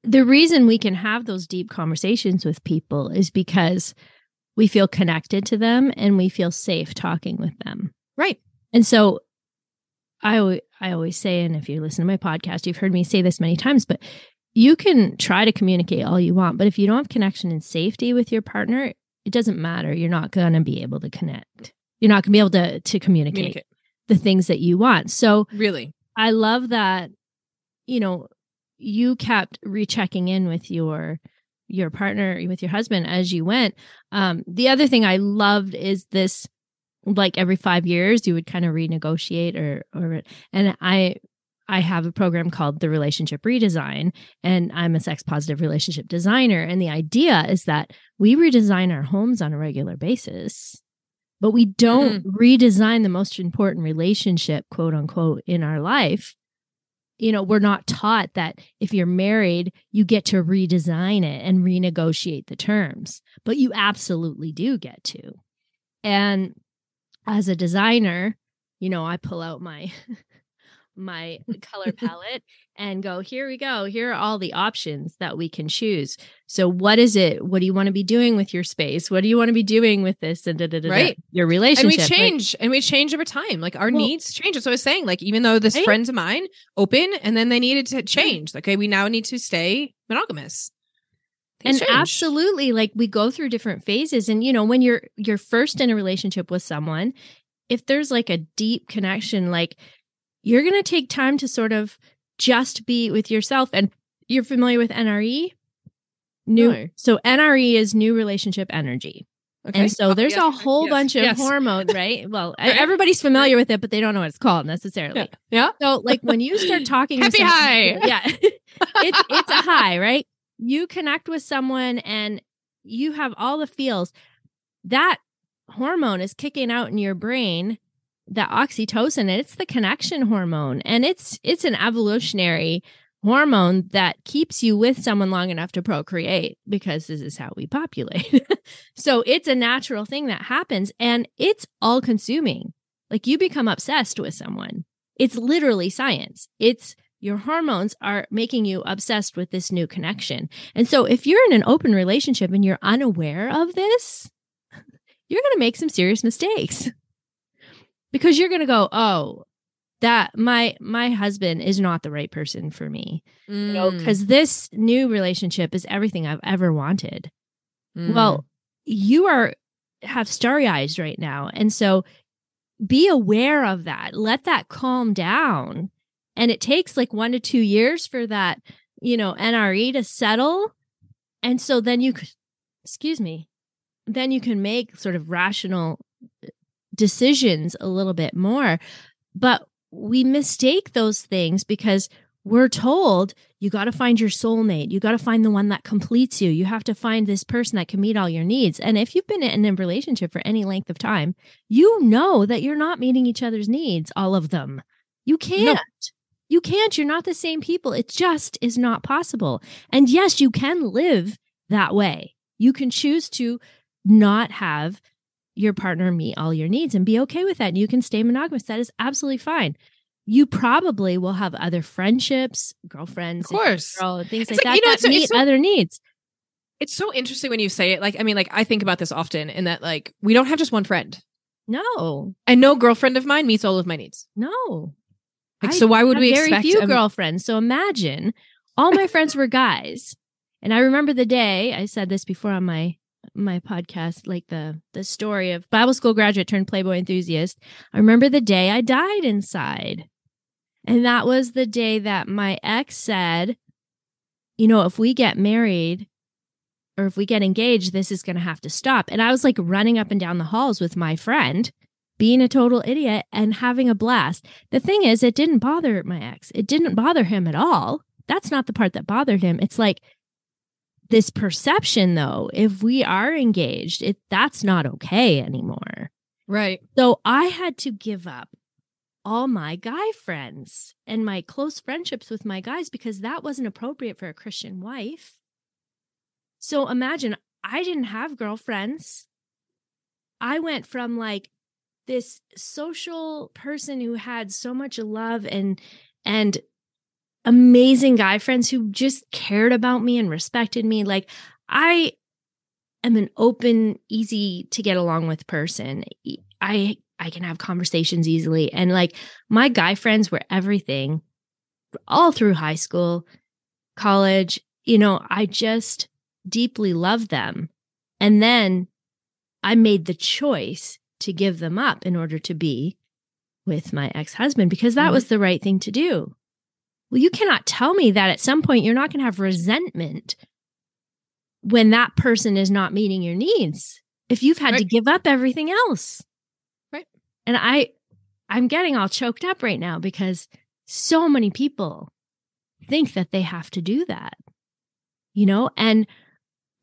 Speaker 1: the reason we can have those deep conversations with people is because we feel connected to them and we feel safe talking with them.
Speaker 2: Right.
Speaker 1: And so I I always say and if you listen to my podcast you've heard me say this many times but you can try to communicate all you want but if you don't have connection and safety with your partner it doesn't matter you're not going to be able to connect. You're not going to be able to to communicate, communicate the things that you want. So
Speaker 2: Really.
Speaker 1: I love that you know you kept rechecking in with your your partner with your husband as you went um the other thing i loved is this like every 5 years you would kind of renegotiate or or and i I have a program called the relationship redesign and I'm a sex positive relationship designer and the idea is that we redesign our homes on a regular basis but we don't mm-hmm. redesign the most important relationship quote unquote in our life you know, we're not taught that if you're married, you get to redesign it and renegotiate the terms, but you absolutely do get to. And as a designer, you know, I pull out my my color palette and go, here we go. Here are all the options that we can choose. So, what is it? What do you want to be doing with your space? What do you want to be doing with this? And da, da, da,
Speaker 2: Right.
Speaker 1: your relationship.
Speaker 2: and we
Speaker 1: Like,
Speaker 2: change and we change over time like our
Speaker 1: Well-
Speaker 2: needs change that's what i was saying like even though this
Speaker 1: Right.
Speaker 2: friends of mine open and then they needed to change like okay we now need to stay monogamous Things
Speaker 1: and
Speaker 2: change.
Speaker 1: absolutely like we go through different phases and you know when you're you're first in a relationship with someone if there's like a deep connection like you're going to take time to sort of just be with yourself and you're familiar with NRE new
Speaker 2: No.
Speaker 1: so NRE is new relationship energy
Speaker 2: okay
Speaker 1: and so
Speaker 2: Oh,
Speaker 1: there's
Speaker 2: yes,
Speaker 1: a whole
Speaker 2: yes,
Speaker 1: bunch of
Speaker 2: yes.
Speaker 1: hormones right well everybody's familiar with it but they don't know what it's called necessarily
Speaker 2: yeah yeah
Speaker 1: so like when you start talking
Speaker 2: Happy
Speaker 1: someone-
Speaker 2: high.
Speaker 1: yeah. it's it's a high, right? You connect with someone and you have all the feels. That hormone is kicking out in your brain, that oxytocin, it's the connection hormone. And it's it's an evolutionary hormone that keeps you with someone long enough to procreate because this is how we populate. so it's a natural thing that happens and it's all consuming. Like you become obsessed with someone. It's literally science. It's your hormones are making you obsessed with this new connection. And so if you're in an open relationship and you're unaware of this, you're going to make some serious mistakes. Because you're going to go, "Oh, that my my husband is not the right person for me." You know,
Speaker 2: Mm,
Speaker 1: cuz this new relationship is everything I've ever wanted.
Speaker 2: mm.
Speaker 1: Well, you are have starry eyes right now. And so be aware of that. Let that calm down. And it takes like one to two years for that, you know, NRE to settle. And so then you could, excuse me, then you can make sort of rational uh, decisions a little bit more. But we mistake those things because we're told you got to find your soulmate. You got to find the one that completes you. You have to find this person that can meet all your needs. And if you've been in a relationship for any length of time, you know that you're not meeting each other's needs, all of them. You can't. You can't. You're not the same people. It just is not possible. And yes, you can live that way. You can choose to not have your partner meet all your needs and be okay with that. And you can stay monogamous. That is absolutely fine. You probably will have other friendships, girlfriends,
Speaker 2: of course
Speaker 1: girl, things like,
Speaker 2: like,
Speaker 1: that
Speaker 2: you know,
Speaker 1: that
Speaker 2: so-
Speaker 1: meet
Speaker 2: so-
Speaker 1: other needs.
Speaker 2: it's so interesting when you say it like i mean like i think about this often in that like we don't have just one friend
Speaker 1: No,
Speaker 2: and no girlfriend of mine meets all of my needs
Speaker 1: no.
Speaker 2: like so why would we
Speaker 1: very
Speaker 2: expect
Speaker 1: few
Speaker 2: a-
Speaker 1: girlfriends. So imagine all my friends were guys, and I remember the day I said this before on my my podcast, like the the story of Bible school graduate turned Playboy enthusiast. I remember the day I died inside, and that was the day that my ex said, "You know, if we get married." Or if we get engaged, this is going to have to stop. And I was like running up and down the halls with my friend, being a total idiot and having a blast. The thing is, it didn't bother my ex. It didn't bother him at all. That's not the part that bothered him. It's like this perception, though, if we are engaged, it that's not okay anymore.
Speaker 2: right
Speaker 1: So I had to give up all my guy friends and my close friendships with my guys because that wasn't appropriate for a Christian wife. So imagine I didn't have girlfriends. I went from like this social person who had so much love and and amazing guy friends who just cared about me and respected me like I am an open easy to get along with person. I I can have conversations easily and like my guy friends were everything all through high school, college, you know, I just deeply loved them. And then I made the choice to give them up in order to be with my ex husband because that
Speaker 2: Mhm.
Speaker 1: was the right thing to do. Well, you cannot tell me that at some point you're not going to have resentment when that person is not meeting your needs if you've had to give up everything else.
Speaker 2: Right.
Speaker 1: And I I'm getting all choked up right now because so many people think that they have to do that. You know, and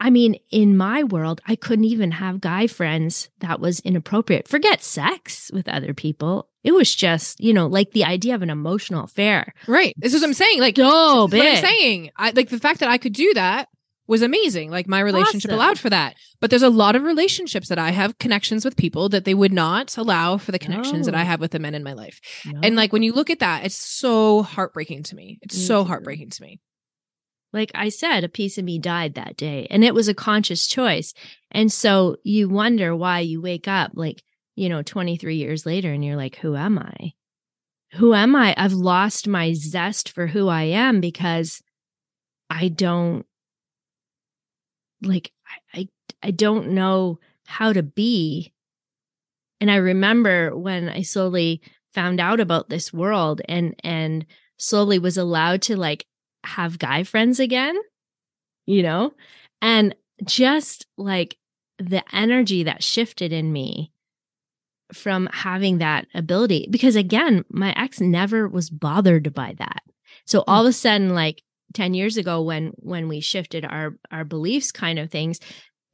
Speaker 1: I mean, in my world, I couldn't even have guy friends that was inappropriate. Forget sex with other people. It was just, you know, like the idea of an emotional affair.
Speaker 2: right this is what i'm saying like
Speaker 1: So
Speaker 2: this is what
Speaker 1: big.
Speaker 2: i'm saying i like the fact that i could do that was amazing. Like my relationship
Speaker 3: Awesome.
Speaker 2: allowed for that. But there's a lot of relationships that I have connections with people that they would not allow for the connections that I have with the men in my life.
Speaker 3: No.
Speaker 2: And like when you look at that, it's so heartbreaking to me. It's
Speaker 3: Me
Speaker 2: so
Speaker 3: too.
Speaker 2: heartbreaking to me.
Speaker 1: Like I said, a piece of me died that day and it was a conscious choice. And so you wonder why you wake up like, you know, 23 years later and you're like, who am I? Who am I? I've lost my zest for who I am because I don't like, I, I, don't know how to be. And I remember when I slowly found out about this world and, and slowly was allowed to like have guy friends again, you know? And just like the energy that shifted in me from having that ability, because again, my ex never was bothered by that. So hmm. all of a sudden, like 10 years ago, when, when we shifted our, our beliefs kind of things,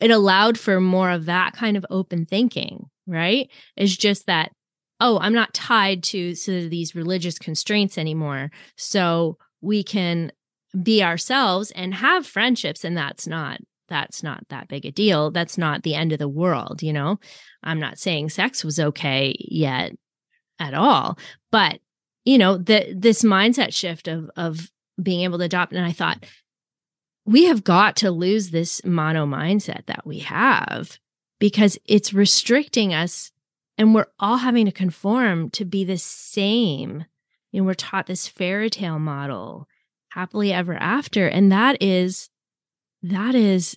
Speaker 1: it allowed for more of that kind of open thinking, right? It's just that, oh, I'm not tied to, to these religious constraints anymore. So we can be ourselves and have friendships and that's not that's not that big a deal. That's not the end of the world you know? I'm not saying sex was okay yet at all but you know the this mindset shift of of being able to adopt and i thought we have got to lose this mono mindset that we have because it's restricting us and we're all having to conform to be the same. You know we're taught this fairy tale model happily ever after. And that is that is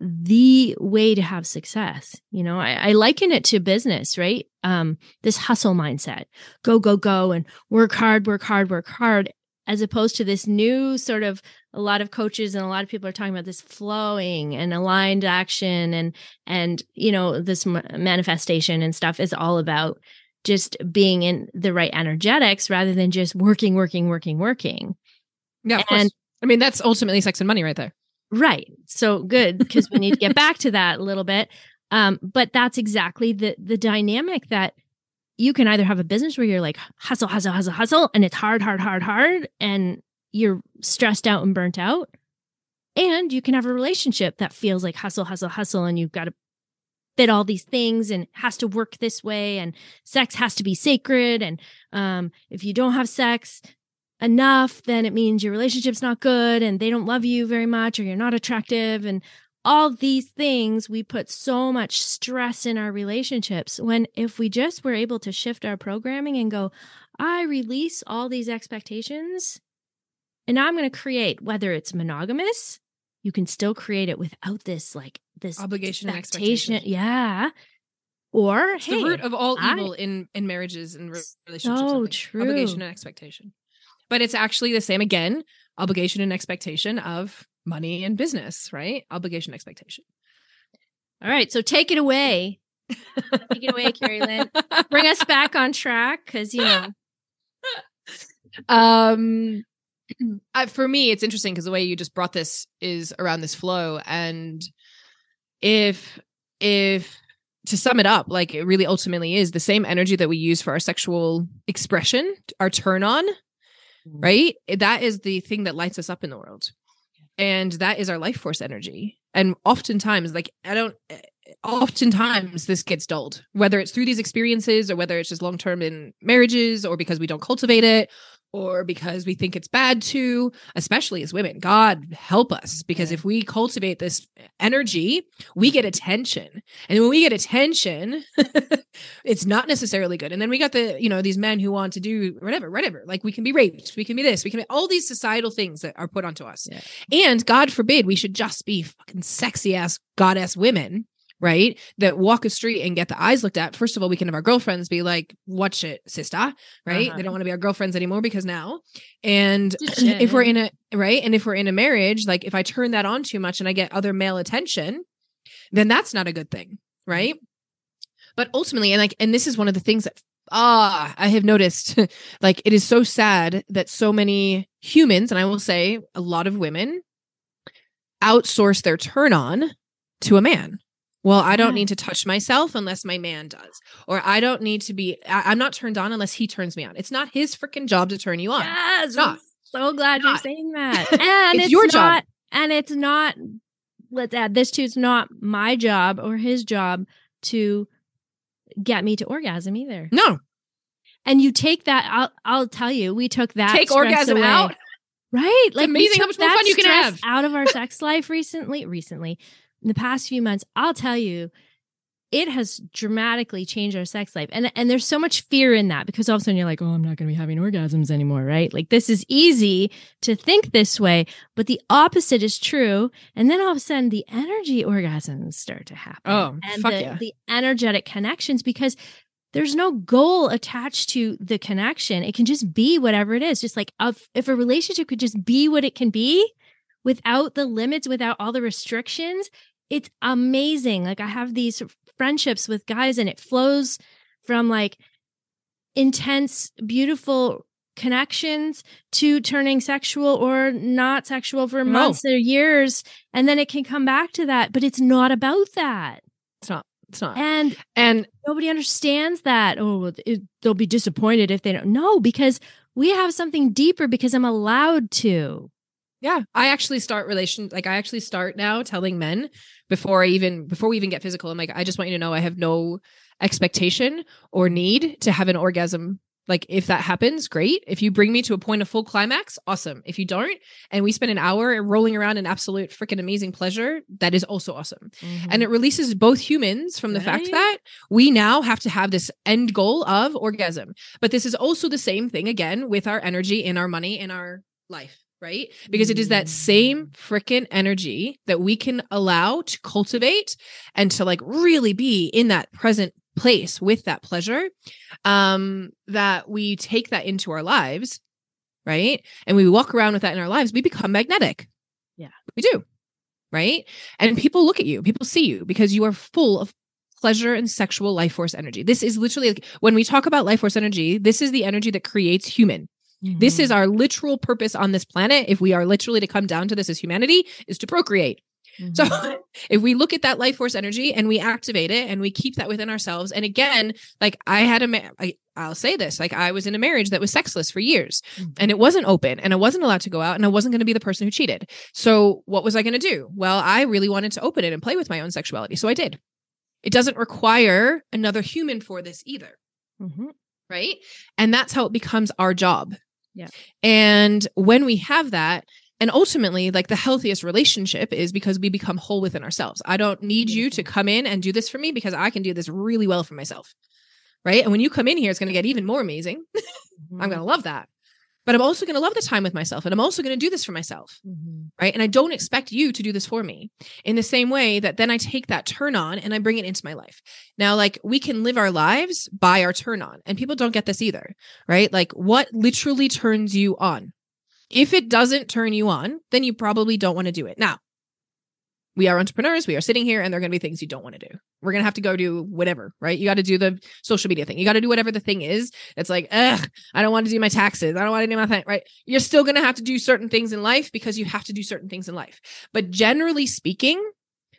Speaker 1: the way to have success. You know I, I liken it to business right? Um this hustle mindset. Go go go and work hard work hard work hard as opposed to this new sort of a lot of coaches and a lot of people are talking about this flowing and aligned action and and you know this manifestation and stuff is all about just being in the right energetics rather than just working working working working
Speaker 2: Yeah.
Speaker 1: And-
Speaker 2: I mean, that's ultimately sex and money right there.
Speaker 1: Right. So good because we need to get back to that a little bit. Um, but that's exactly the the dynamic that you can either have a business where you're like hustle, hustle, hustle, hustle, and it's hard, hard, hard, hard, and you're stressed out and burnt out. And you can have a relationship that feels like hustle, hustle, hustle, and you've got to fit all these things and has to work this way, and sex has to be sacred. And um, if you don't have sex, enough, then it means your relationship's not good and they don't love you very much or you're not attractive. And all these things, we put so much stress in our relationships. When if we just were able to shift our programming and go, I release all these expectations and I'm going to create, whether it's monogamous, you can still create it without this like this
Speaker 2: Obligation and expectation.
Speaker 1: Yeah. Or
Speaker 2: It's
Speaker 1: hey,
Speaker 2: the root of all
Speaker 1: I-
Speaker 2: evil in in marriages and relationships. I
Speaker 1: So true.
Speaker 2: Obligation and expectation. But it's actually the same again. Obligation and expectation of money and business, right? Obligation, expectation.
Speaker 1: all right. So take it away. Take it away, Keri Lynn. Bring us back on track because you know
Speaker 2: um uh, for me it's interesting because the way you just brought this is around this flow and if if to sum it up like it really ultimately is the same energy that we use for our sexual expression our turn on right? That is the thing that lights us up in the world. And that is our life force energy. And oftentimes like i don't eh, oftentimes this gets dulled whether it's through these experiences or whether it's just long term in marriages or because we don't cultivate it or because we think it's bad to especially as women god help us. Because
Speaker 1: Yeah.
Speaker 2: if we cultivate this energy we get attention. And when we get attention it's not necessarily good. And then we got the you know these men who want to do whatever whatever. Like we can be raped we can be this we can be all these societal things that are put onto us.
Speaker 1: Yeah.
Speaker 2: and god forbid we should just be fucking sexy ass goddess women right? That walk a street and get the eyes looked at. First of all we can have our girlfriends be like watch it sister? Right?
Speaker 1: Uh-huh.
Speaker 2: they don't want to be our girlfriends anymore because now. And if we're in a right? And if we're in a marriage like if i turn that on too much and i get other male attention then that's not a good thing right? But ultimately and like and this is one of the things that ah i have noticed like it is so sad that so many humans and i will say a lot of women outsource their turn on to a man well i don't need to touch myself unless my man does or i don't need to be I, i'm not turned on unless he turns me on it's not his freaking job to turn you on
Speaker 1: yes,
Speaker 2: not.
Speaker 1: I'm so glad you're saying that. And
Speaker 2: It's
Speaker 1: it's,
Speaker 2: your job.
Speaker 1: and it's not let's add this too it's not my job or his job to get me to orgasm either.
Speaker 2: No.
Speaker 1: And you take that, I'll, I'll tell you, we took that
Speaker 2: Take orgasm
Speaker 1: away.
Speaker 2: out.
Speaker 1: Right. Like
Speaker 2: amazing how much more fun you can have.
Speaker 1: out of our sex life recently, recently, in the past few months. I'll tell you, it has dramatically changed our sex life. And and there's so much fear in that because all of a sudden you're like, oh, I'm not gonna be having orgasms anymore, right? Like this is easy to think this way, but the opposite is true. And then all of a sudden the energy orgasms start to happen.
Speaker 2: Oh,
Speaker 1: and
Speaker 2: fuck
Speaker 1: the,
Speaker 2: yeah.
Speaker 1: the energetic connections because there's no goal attached to the connection. It can just be whatever it is. Just like if, if a relationship could just be what it can be without the limits, without all the restrictions, it's amazing. Like I have these friendships with guys and it flows from like intense, beautiful connections to turning sexual or not sexual for
Speaker 2: No.
Speaker 1: months or years. And then it can come back to that, but it's not about that.
Speaker 2: It's not. It's not.
Speaker 1: And
Speaker 2: And
Speaker 1: nobody understands that. Oh, it, they'll be disappointed if they don't. No, because we have something deeper because I'm allowed to.
Speaker 2: Yeah, I actually start relation like I actually start now telling men before I even before we even get physical. I'm like, I just want you to know I have no expectation or need to have an orgasm. Like if that happens, great. If you bring me to a point of full climax, awesome. If you don't, and we spend an hour rolling around in absolute freaking amazing pleasure, that is also awesome. Mm-hmm. And it releases both humans from the fact that we now have to have this end goal of orgasm. But this is also the same thing again with our energy in our money in our life, right? Because it is that same freaking energy that we can allow to cultivate and to like really be in that present place with that pleasure um that we take that into our lives right? And we walk around with that in our lives we become magnetic.
Speaker 1: Yeah.
Speaker 2: we do right? And people look at you people see you because you are full of pleasure and sexual life force energy. This is literally like when we talk about life force energy this is the energy that creates human this
Speaker 1: Mm-hmm.
Speaker 2: is our literal purpose on this planet if we are literally to come down to this as humanity is to procreate
Speaker 1: Mm-hmm.
Speaker 2: so if we look at that life force energy and we activate it and we keep that within ourselves, and again, like I had a, ma- I, I'll say this, like I was in a marriage that was sexless for years and it wasn't open and I wasn't allowed to go out and I wasn't going to be the person who cheated. So what was I going to do? Well, I really wanted to open it and play with my own sexuality. So I did. It doesn't require another human for this either
Speaker 1: Mhm.
Speaker 2: right? And that's how it becomes our job.
Speaker 1: Yeah.
Speaker 2: And when we have that, and ultimately, like the healthiest relationship is because we become whole within ourselves. I don't need you to mm-hmm. come in and do this for me because I can do this really well for myself. Right. And when you come in here, it's going to get even more amazing. I'm going to mm-hmm. love that. But I'm also going to love the time with myself. And I'm also going to do this for myself
Speaker 1: Mhm.
Speaker 2: right? And I don't expect you to do this for me in the same way that then I take that turn on and I bring it into my life. Now, like we can live our lives by our turn on, and people don't get this either, right? Like what literally turns you on? If it doesn't turn you on, then you probably don't want to do it. Now, we are entrepreneurs. We are sitting here, and there are going to be things you don't want to do. We're going to have to go do whatever, right? You got to do the social media thing. You got to do whatever the thing is. It's like, ugh, I don't want to do my taxes. I don't want to do my thing, right? You're still going to have to do certain things in life because you have to do certain things in life. But generally speaking,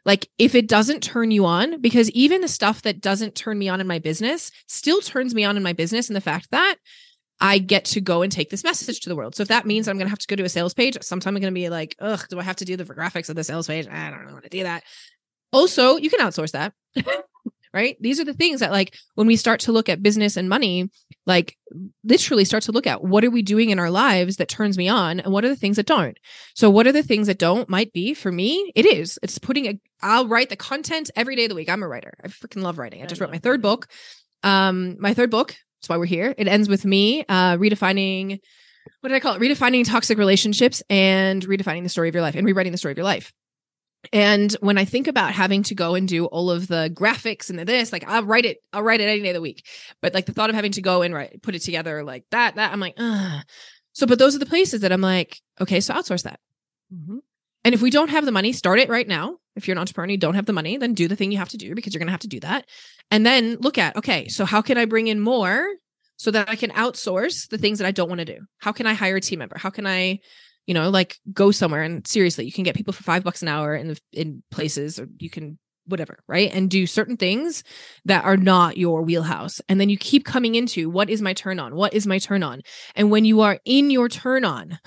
Speaker 2: like if it doesn't turn you on, because even the stuff that doesn't turn me on in my business still turns me on in my business, and the fact that I get to go and take this message to the world. So if that means I'm going to have to go to a sales page, sometime I'm going to be like, ugh, do I have to do the graphics of the sales page? I don't really want to do that. Also, you can outsource that. right? These are the things that like when we start to look at business and money, like literally start to look at what are we doing in our lives that turns me on and what are the things that don't. So what are the things that don't might be for me? It is. It's putting a I'll write the content every day of the week. I'm a writer. I freaking love writing. I just wrote my third book. Um my third book, that's why we're here. It ends with me uh redefining what did I call it? Redefining toxic relationships and redefining the story of your life and rewriting the story of your life. And when I think about having to go and do all of the graphics and the this, like I'll write it, I'll write it any day of the week. But like the thought of having to go and write, put it together like that, that I'm like, Ugh. so. But those are the places that I'm like, okay, so outsource that.
Speaker 1: Mhm.
Speaker 2: And if we don't have the money, start it right now. If you're an entrepreneur, and you don't have the money, then do the thing you have to do because you're going to have to do that. And then look at, okay, so how can I bring in more so that I can outsource the things that I don't want to do? How can I hire a team member? How can I, you know, like go somewhere and seriously, you can get people for five bucks an hour in the, in places, or you can whatever, right? And do certain things that are not your wheelhouse. And then you keep coming into what is my turn on? What is my turn on? And when you are in your turn on,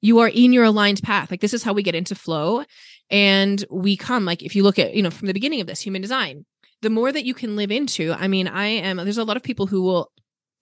Speaker 2: you are in your aligned path. Like this is how we get into flow and we come like if you look at you know from the beginning of this human design the more that you can live into i mean i am there's a lot of people who will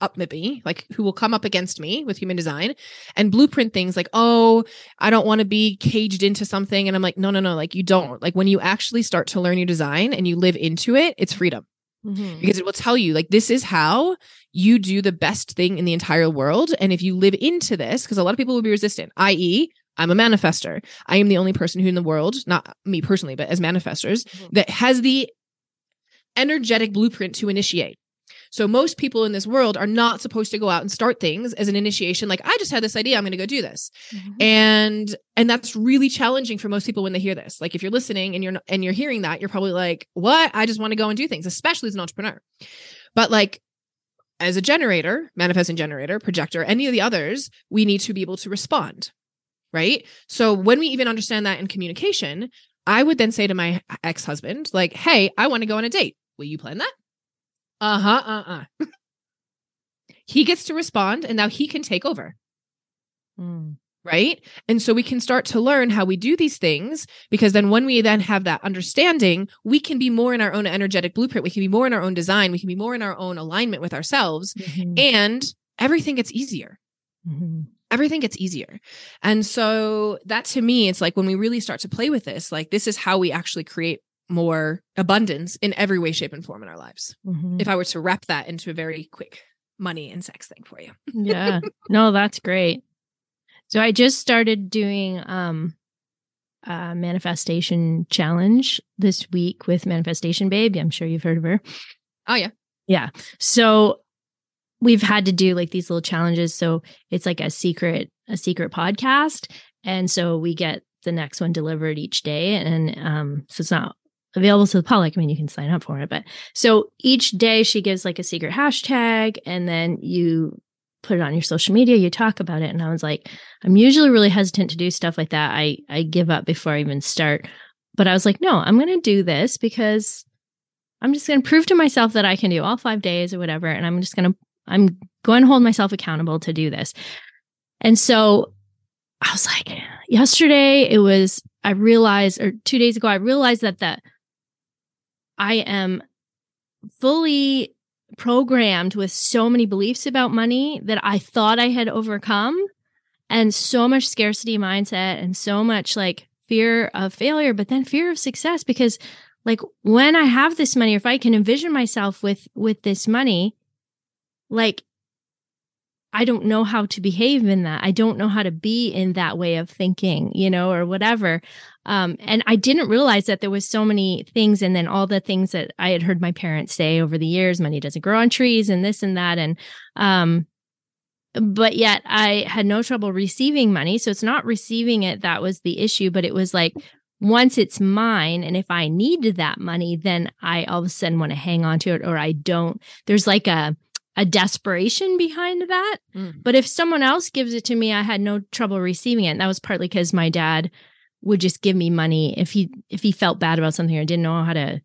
Speaker 2: up me like who will come up against me with human design and blueprint things like oh i don't want to be caged into something and i'm like no no no like you don't like when you actually start to learn your design and you live into it it's freedom mm-hmm. because it will tell you like this is how you do the best thing in the entire world and if you live into this because a lot of people will be resistant i.e I'm a manifestor. I am the only person who in the world, not me personally, but as manifestors, mm-hmm. that has the energetic blueprint to initiate. So most people in this world are not supposed to go out and start things as an initiation like I just had this idea I'm going to go do this. Mm-hmm. And and that's really challenging for most people when they hear this. Like if you're listening and you're not, and you're hearing that, you're probably like, "What? I just want to go and do things," especially as an entrepreneur. But like as a generator, manifesting generator, projector, any of the others, we need to be able to respond. Right? So when we even understand that in communication, I would then say to my ex-husband like, "Hey, I want to go on a date. Will you plan that?" Uh huh. Uh uh. he gets to respond and now he can take over. Mm. Right. And so we can start to learn how we do these things because then when we then have that understanding, we can be more in our own energetic blueprint. We can be more in our own design. We can be more in our own alignment with ourselves mm-hmm. and everything gets easier. Mm-hmm everything gets easier. And so that to me, it's like when we really start to play with this, like this is how we actually create more abundance in every way, shape, and form in our lives. Mm-hmm. If I were to wrap that into a very quick money and sex thing for you.
Speaker 1: yeah. No, that's great. So I just started doing um a manifestation challenge this week with Manifestation Babe. I'm sure you've heard of her.
Speaker 2: Oh yeah.
Speaker 1: Yeah. So we've had to do like these little challenges. So it's like a secret, a secret podcast. And so we get the next one delivered each day. And um, so it's not available to the public. I mean, you can sign up for it, but so each day she gives like a secret hashtag and then you put it on your social media, you talk about it. And I was like, I'm usually really hesitant to do stuff like that. I, I give up before I even start. But I was like, no, I'm going to do this because I'm just going to prove to myself that I can do all five days or whatever. And I'm just going to, I'm going to hold myself accountable to do this. And so I was like, yesterday it was, I realized, or two days ago, I realized that the I am fully programmed with so many beliefs about money that I thought I had overcome and so much scarcity mindset and so much like fear of failure, but then fear of success because like when I have this money, or if I can envision myself with, with this money, like I don't know how to behave in that. I don't know how to be in that way of thinking, you know, or whatever. Um, and I didn't realize that there was so many things, and then all the things that I had heard my parents say over the years: money doesn't grow on trees, and this and that, and um, but yet I had no trouble receiving money. So it's not receiving it that was the issue, but it was like once it's mine, and if I needed that money, then I all of a sudden want to hang on to it, or I don't. There's like a a desperation behind that. Mm. But if someone else gives it to me, I had no trouble receiving it. And that was partly because my dad would just give me money if he if he felt bad about something or didn't know how to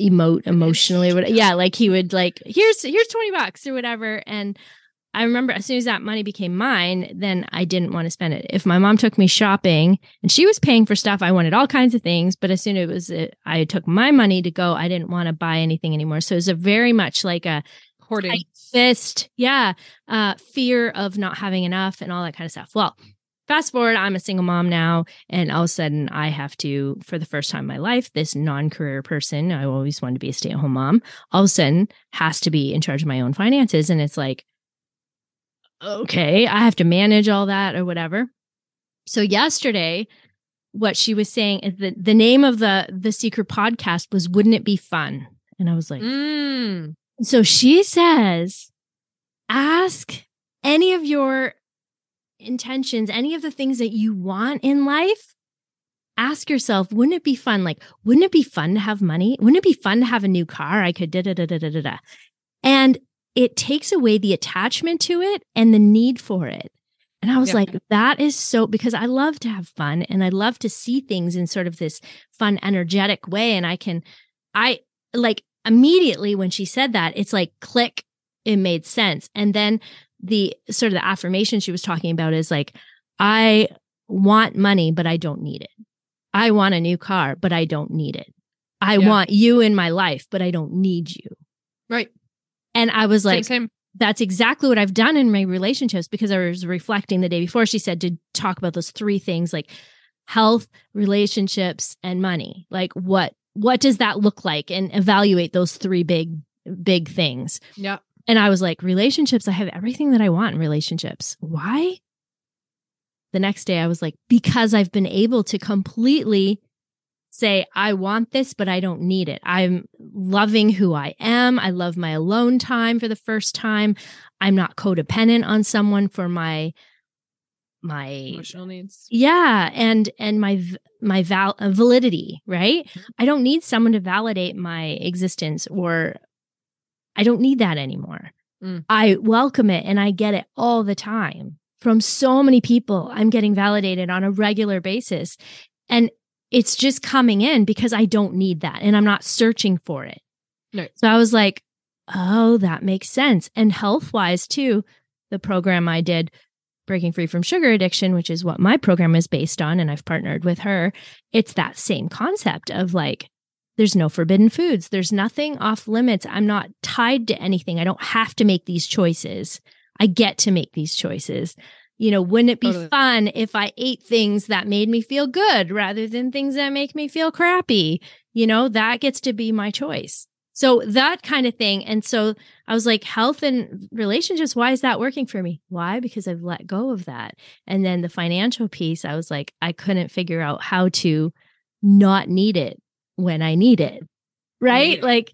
Speaker 1: emote emotionally yeah like he would like here's here's 20 bucks or whatever and i remember as soon as that money became mine then i didn't want to spend it if my mom took me shopping and she was paying for stuff i wanted all kinds of things but as soon as it was it, i took my money to go i didn't want to buy anything anymore so it was a very much like a
Speaker 2: hoarding
Speaker 1: fist yeah uh fear of not having enough and all that kind of stuff well Fast forward, I'm a single mom now, and all of a sudden I have to, for the first time in my life, this non career person, I always wanted to be a stay at home mom, all of a sudden has to be in charge of my own finances. And it's like, okay, I have to manage all that or whatever. So yesterday, what she was saying is that the name of the the secret podcast was wouldn't it be fun and i was like mm. So she says ask any of your intentions, any of the things that you want in life, ask yourself, wouldn't it be fun? Like, wouldn't it be fun to have money? Wouldn't it be fun to have a new car? I could da da da da da da. And it takes away the attachment to it and the need for it. And I was yeah. like, that is so because I love to have fun and I love to see things in sort of this fun, energetic way. And I can, I like immediately when she said that, it's like click, it made sense. And then the sort of the affirmation she was talking about is like, I want money, but I don't need it. I want a new car, but I don't need it. I
Speaker 2: Yeah.
Speaker 1: want you in my life, but I don't need you.
Speaker 2: Right.
Speaker 1: And I was like,
Speaker 2: same, same.
Speaker 1: that's exactly what I've done in my relationships because I was reflecting the day before. She said to talk about those three things like health, relationships, and money. Like what what does that look like? And evaluate those three big big things.
Speaker 2: Yeah.
Speaker 1: And I was like, relationships, I have everything that I want in relationships. Why? The next day I was like, because I've been able to completely say, I want this, but I don't need it. I'm loving who I am. I love my alone time for the first time. I'm not codependent on someone for my my
Speaker 2: Emotional needs.
Speaker 1: yeah and and my my val- uh, validity right i don't need someone to validate my existence or i don't need that anymore
Speaker 2: Mm.
Speaker 1: i welcome it and i get it all the time from so many people i'm getting validated on a regular basis and it's just coming in because i don't need that and i'm not searching for it
Speaker 2: No.
Speaker 1: so i was like oh that makes sense and health wise too the program i did Breaking Free from Sugar Addiction, which is what my program is based on, and I've partnered with her, it's that same concept of like, there's no forbidden foods. There's nothing off limits. I'm not tied to anything. I don't have to make these choices. I get to make these choices. You know, wouldn't it be
Speaker 2: Totally.
Speaker 1: fun if I ate things that made me feel good rather than things that make me feel crappy? You know, that gets to be my choice. So that kind of thing. And so I was like, health and relationships, why is that working for me? Why? Because I've let go of that. And then the financial piece, I was like, I couldn't figure out how to not need it when I need it. Right?
Speaker 2: Yeah.
Speaker 1: Like,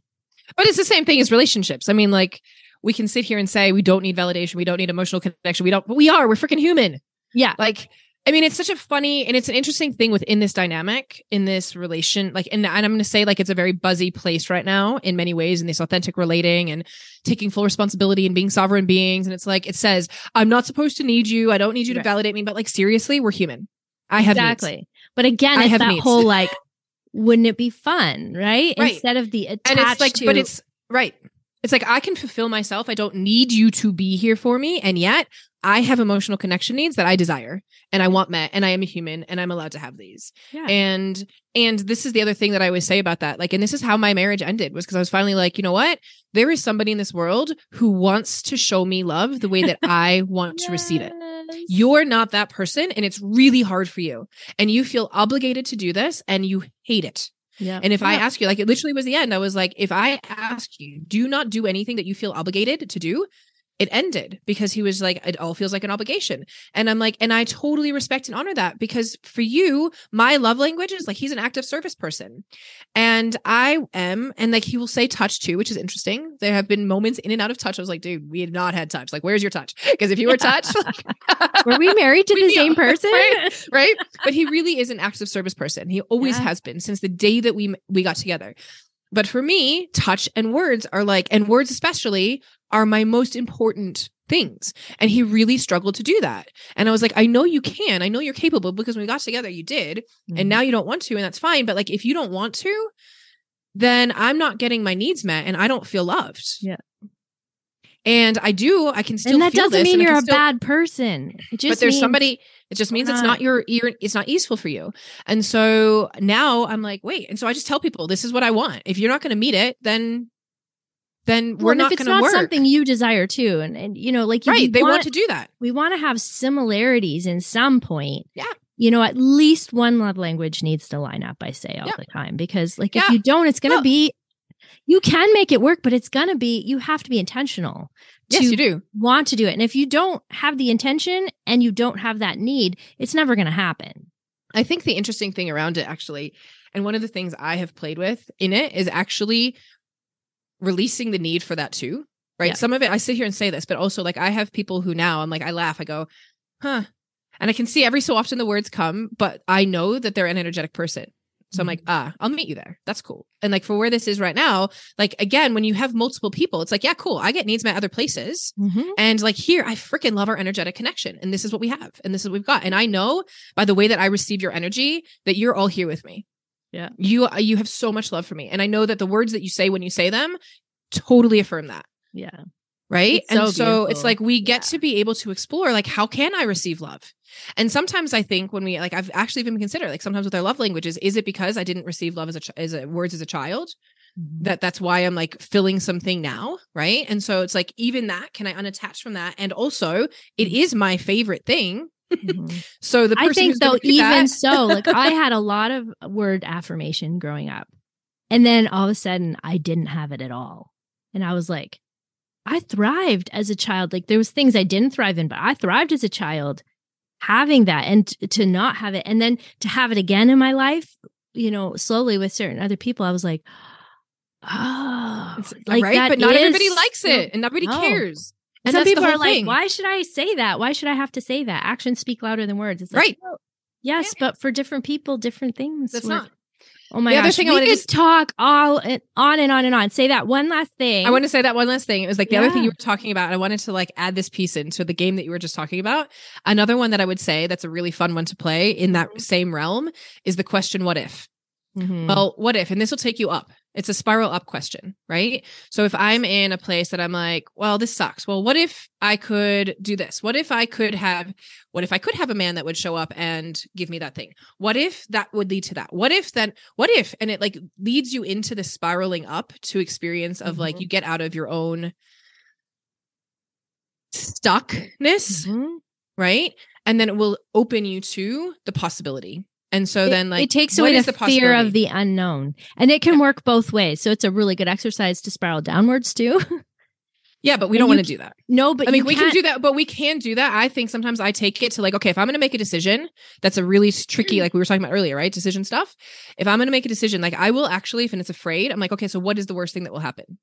Speaker 2: But it's the same thing as relationships. I mean, like we can sit here and say we don't need validation, we don't need emotional connection, we don't. But we are. We're freaking human.
Speaker 1: yeah.
Speaker 2: Like, I mean, it's such a funny and it's an interesting thing within this dynamic in this relation. Like, and, and I'm going to say like it's a very buzzy place right now in many ways in this authentic relating and taking full responsibility and being sovereign beings. And it's like it says, I'm not supposed to need you. I don't need you to validate me. But like seriously, we're human. I have needs.
Speaker 1: exactly. But again,
Speaker 2: I
Speaker 1: it's
Speaker 2: have
Speaker 1: that
Speaker 2: needs.
Speaker 1: whole like, wouldn't it be fun? Right?
Speaker 2: Right.
Speaker 1: Instead of the attached
Speaker 2: and it's like
Speaker 1: to,
Speaker 2: but it's right it's like i can fulfill myself i don't need you to be here for me and yet i have emotional connection needs that i desire and i want met and i am a human and i'm allowed to have these.
Speaker 1: Yeah.
Speaker 2: and and this is the other thing that i always say about that. Like and this is how my marriage ended was because i was finally like you know what? There is somebody in this world who wants to show me love the way that i want to receive it. You're not that person and it's really hard for you. And you feel obligated to do this and you hate it.
Speaker 1: Yeah.
Speaker 2: and if I ask you, like it literally was the end, I was like, if I ask you, do not do anything that you feel obligated to do, it ended because he was like, it all feels like an obligation. And I'm like, and I totally respect and honor that because for you, my love language is like he's an active service person. And I am, and like he will say touch too, which is interesting. There have been moments in and out of touch. I was like, dude, we have not had touch. Like, where's your touch? Because if you were touch, like,
Speaker 1: Were we married to the same person?
Speaker 2: right? right? But he really is an active service person. He always
Speaker 1: Yeah.
Speaker 2: has been since the day that we we got together. But for me, touch and words are like, and words especially are my most important things. And he really struggled to do that. And I was like, I know you can. I know you're capable because when we got together, you did.
Speaker 1: Mm-hmm.
Speaker 2: And now you don't want to, and that's fine. But like, if you don't want to, then I'm not getting my needs met and I don't feel loved.
Speaker 1: Yeah.
Speaker 2: And I do, I can still
Speaker 1: and that doesn't mean you're a
Speaker 2: still-
Speaker 1: bad person. It just
Speaker 2: but there's
Speaker 1: means-
Speaker 2: somebody it just means it's
Speaker 1: not-
Speaker 2: not your ear it's not useful for you and so now i'm like wait and so i just tell people this is what i want if you're not going to meet it then then we're
Speaker 1: and
Speaker 2: not
Speaker 1: if it's not
Speaker 2: work
Speaker 1: something you desire too, and and you know, like
Speaker 2: right they want,
Speaker 1: want
Speaker 2: to do that
Speaker 1: we want to have similarities in some point.
Speaker 2: Yeah.
Speaker 1: You know, at least one love language needs to line up, I say all
Speaker 2: Yeah.
Speaker 1: the time, because like if you don't, it's going to
Speaker 2: Well-
Speaker 1: be, you can make it work, but it's going to be, you have to be intentional
Speaker 2: yes
Speaker 1: to
Speaker 2: you do
Speaker 1: want to do it. And if you don't have the intention and you don't have that need, it's never going to happen.
Speaker 2: i think the interesting thing around it actually and one of the things i have played with in it is actually releasing the need for that too right
Speaker 1: Yeah.
Speaker 2: some of it i sit here and say this but also like i have people who now i'm like i laugh i go huh and i can see every so often the words come but i know that they're an energetic person so I'm like, ah, I'll meet you there. That's cool. And like for where this is right now, like again, when you have multiple people, it's like, yeah, cool. I get needs met other places.
Speaker 1: Mhm.
Speaker 2: And like here, I freaking love our energetic connection. And this is what we have. And this is what we've got. And I know by the way that I receive your energy that you're all here with me.
Speaker 1: Yeah.
Speaker 2: You uh, you have so much love for me. And I know that the words that you say when you say them totally affirm that.
Speaker 1: Yeah.
Speaker 2: right
Speaker 1: It's
Speaker 2: and so it's like we get
Speaker 1: Yeah.
Speaker 2: to be able to explore like how can i receive love and sometimes i think when we like i've actually even considered like sometimes with our love languages is it because i didn't receive love as a ch- as a words as a child mm-hmm. that that's why i'm like filling something now right and so it's like even that can i unattach from that and also it mm-hmm. is my favorite thing
Speaker 1: Mhm.
Speaker 2: so the person
Speaker 1: I think
Speaker 2: who's
Speaker 1: though,
Speaker 2: do
Speaker 1: even
Speaker 2: that-
Speaker 1: so, like I had a lot of word affirmation growing up. And then all of a sudden I didn't have it at all. And I was like, I thrived as a child. Like there was things I didn't thrive in, but I thrived as a child having that and t- to not have it. And then to have it again in my life, you know, slowly with certain other people, I was like, oh,
Speaker 2: It's-
Speaker 1: like
Speaker 2: right
Speaker 1: that
Speaker 2: but not
Speaker 1: is
Speaker 2: everybody likes
Speaker 1: so-
Speaker 2: it and nobody
Speaker 1: No.
Speaker 2: cares and
Speaker 1: Some people are
Speaker 2: whole
Speaker 1: like, why should I say that? Why should I have to say that? Actions speak louder than words. It's like,
Speaker 2: Right.
Speaker 1: well, yes, but for different people, different things.
Speaker 2: that's not
Speaker 1: Oh my
Speaker 2: The other
Speaker 1: gosh,
Speaker 2: thing I
Speaker 1: we
Speaker 2: wanna
Speaker 1: could
Speaker 2: just-
Speaker 1: talk all and on and on and on. Say that one last thing.
Speaker 2: I want to say that one last thing. It was like the other thing you were talking about. I wanted to like add this piece into the game that you were just talking about. Another one that I would say that's a really fun one to play in that
Speaker 1: Mm-hmm.
Speaker 2: same realm is the question, what if?
Speaker 1: Mhm.
Speaker 2: Well, what if? And this will take you up. It's a spiral up question, right? So if I'm in a place that I'm like, well, this sucks. Well, what if I could do this? What if I could have, what if I could have a man that would show up and give me that thing? What if that would lead to that? What if then, what if, and it like leads you into the spiraling up to experience of like
Speaker 1: Mhm.
Speaker 2: you get out of your own stuckness,
Speaker 1: Mhm.
Speaker 2: right? And then it will open you to the possibility. And so
Speaker 1: It-
Speaker 2: then like
Speaker 1: it takes away the, fear of the unknown, and it can work both ways. So it's a really good exercise to spiral downwards too.
Speaker 2: Yeah, but we
Speaker 1: And
Speaker 2: don't want to do that.
Speaker 1: no, but
Speaker 2: I mean,
Speaker 1: you
Speaker 2: we can do that, but we can do that. I think sometimes I take it to like, okay, if I'm going to make a decision, that's a really tricky, mm-hmm. like we were talking about earlier, right? Decision stuff. If I'm going to make a decision, like I will actually, if it's afraid, I'm like, okay, so what is the worst thing that will happen?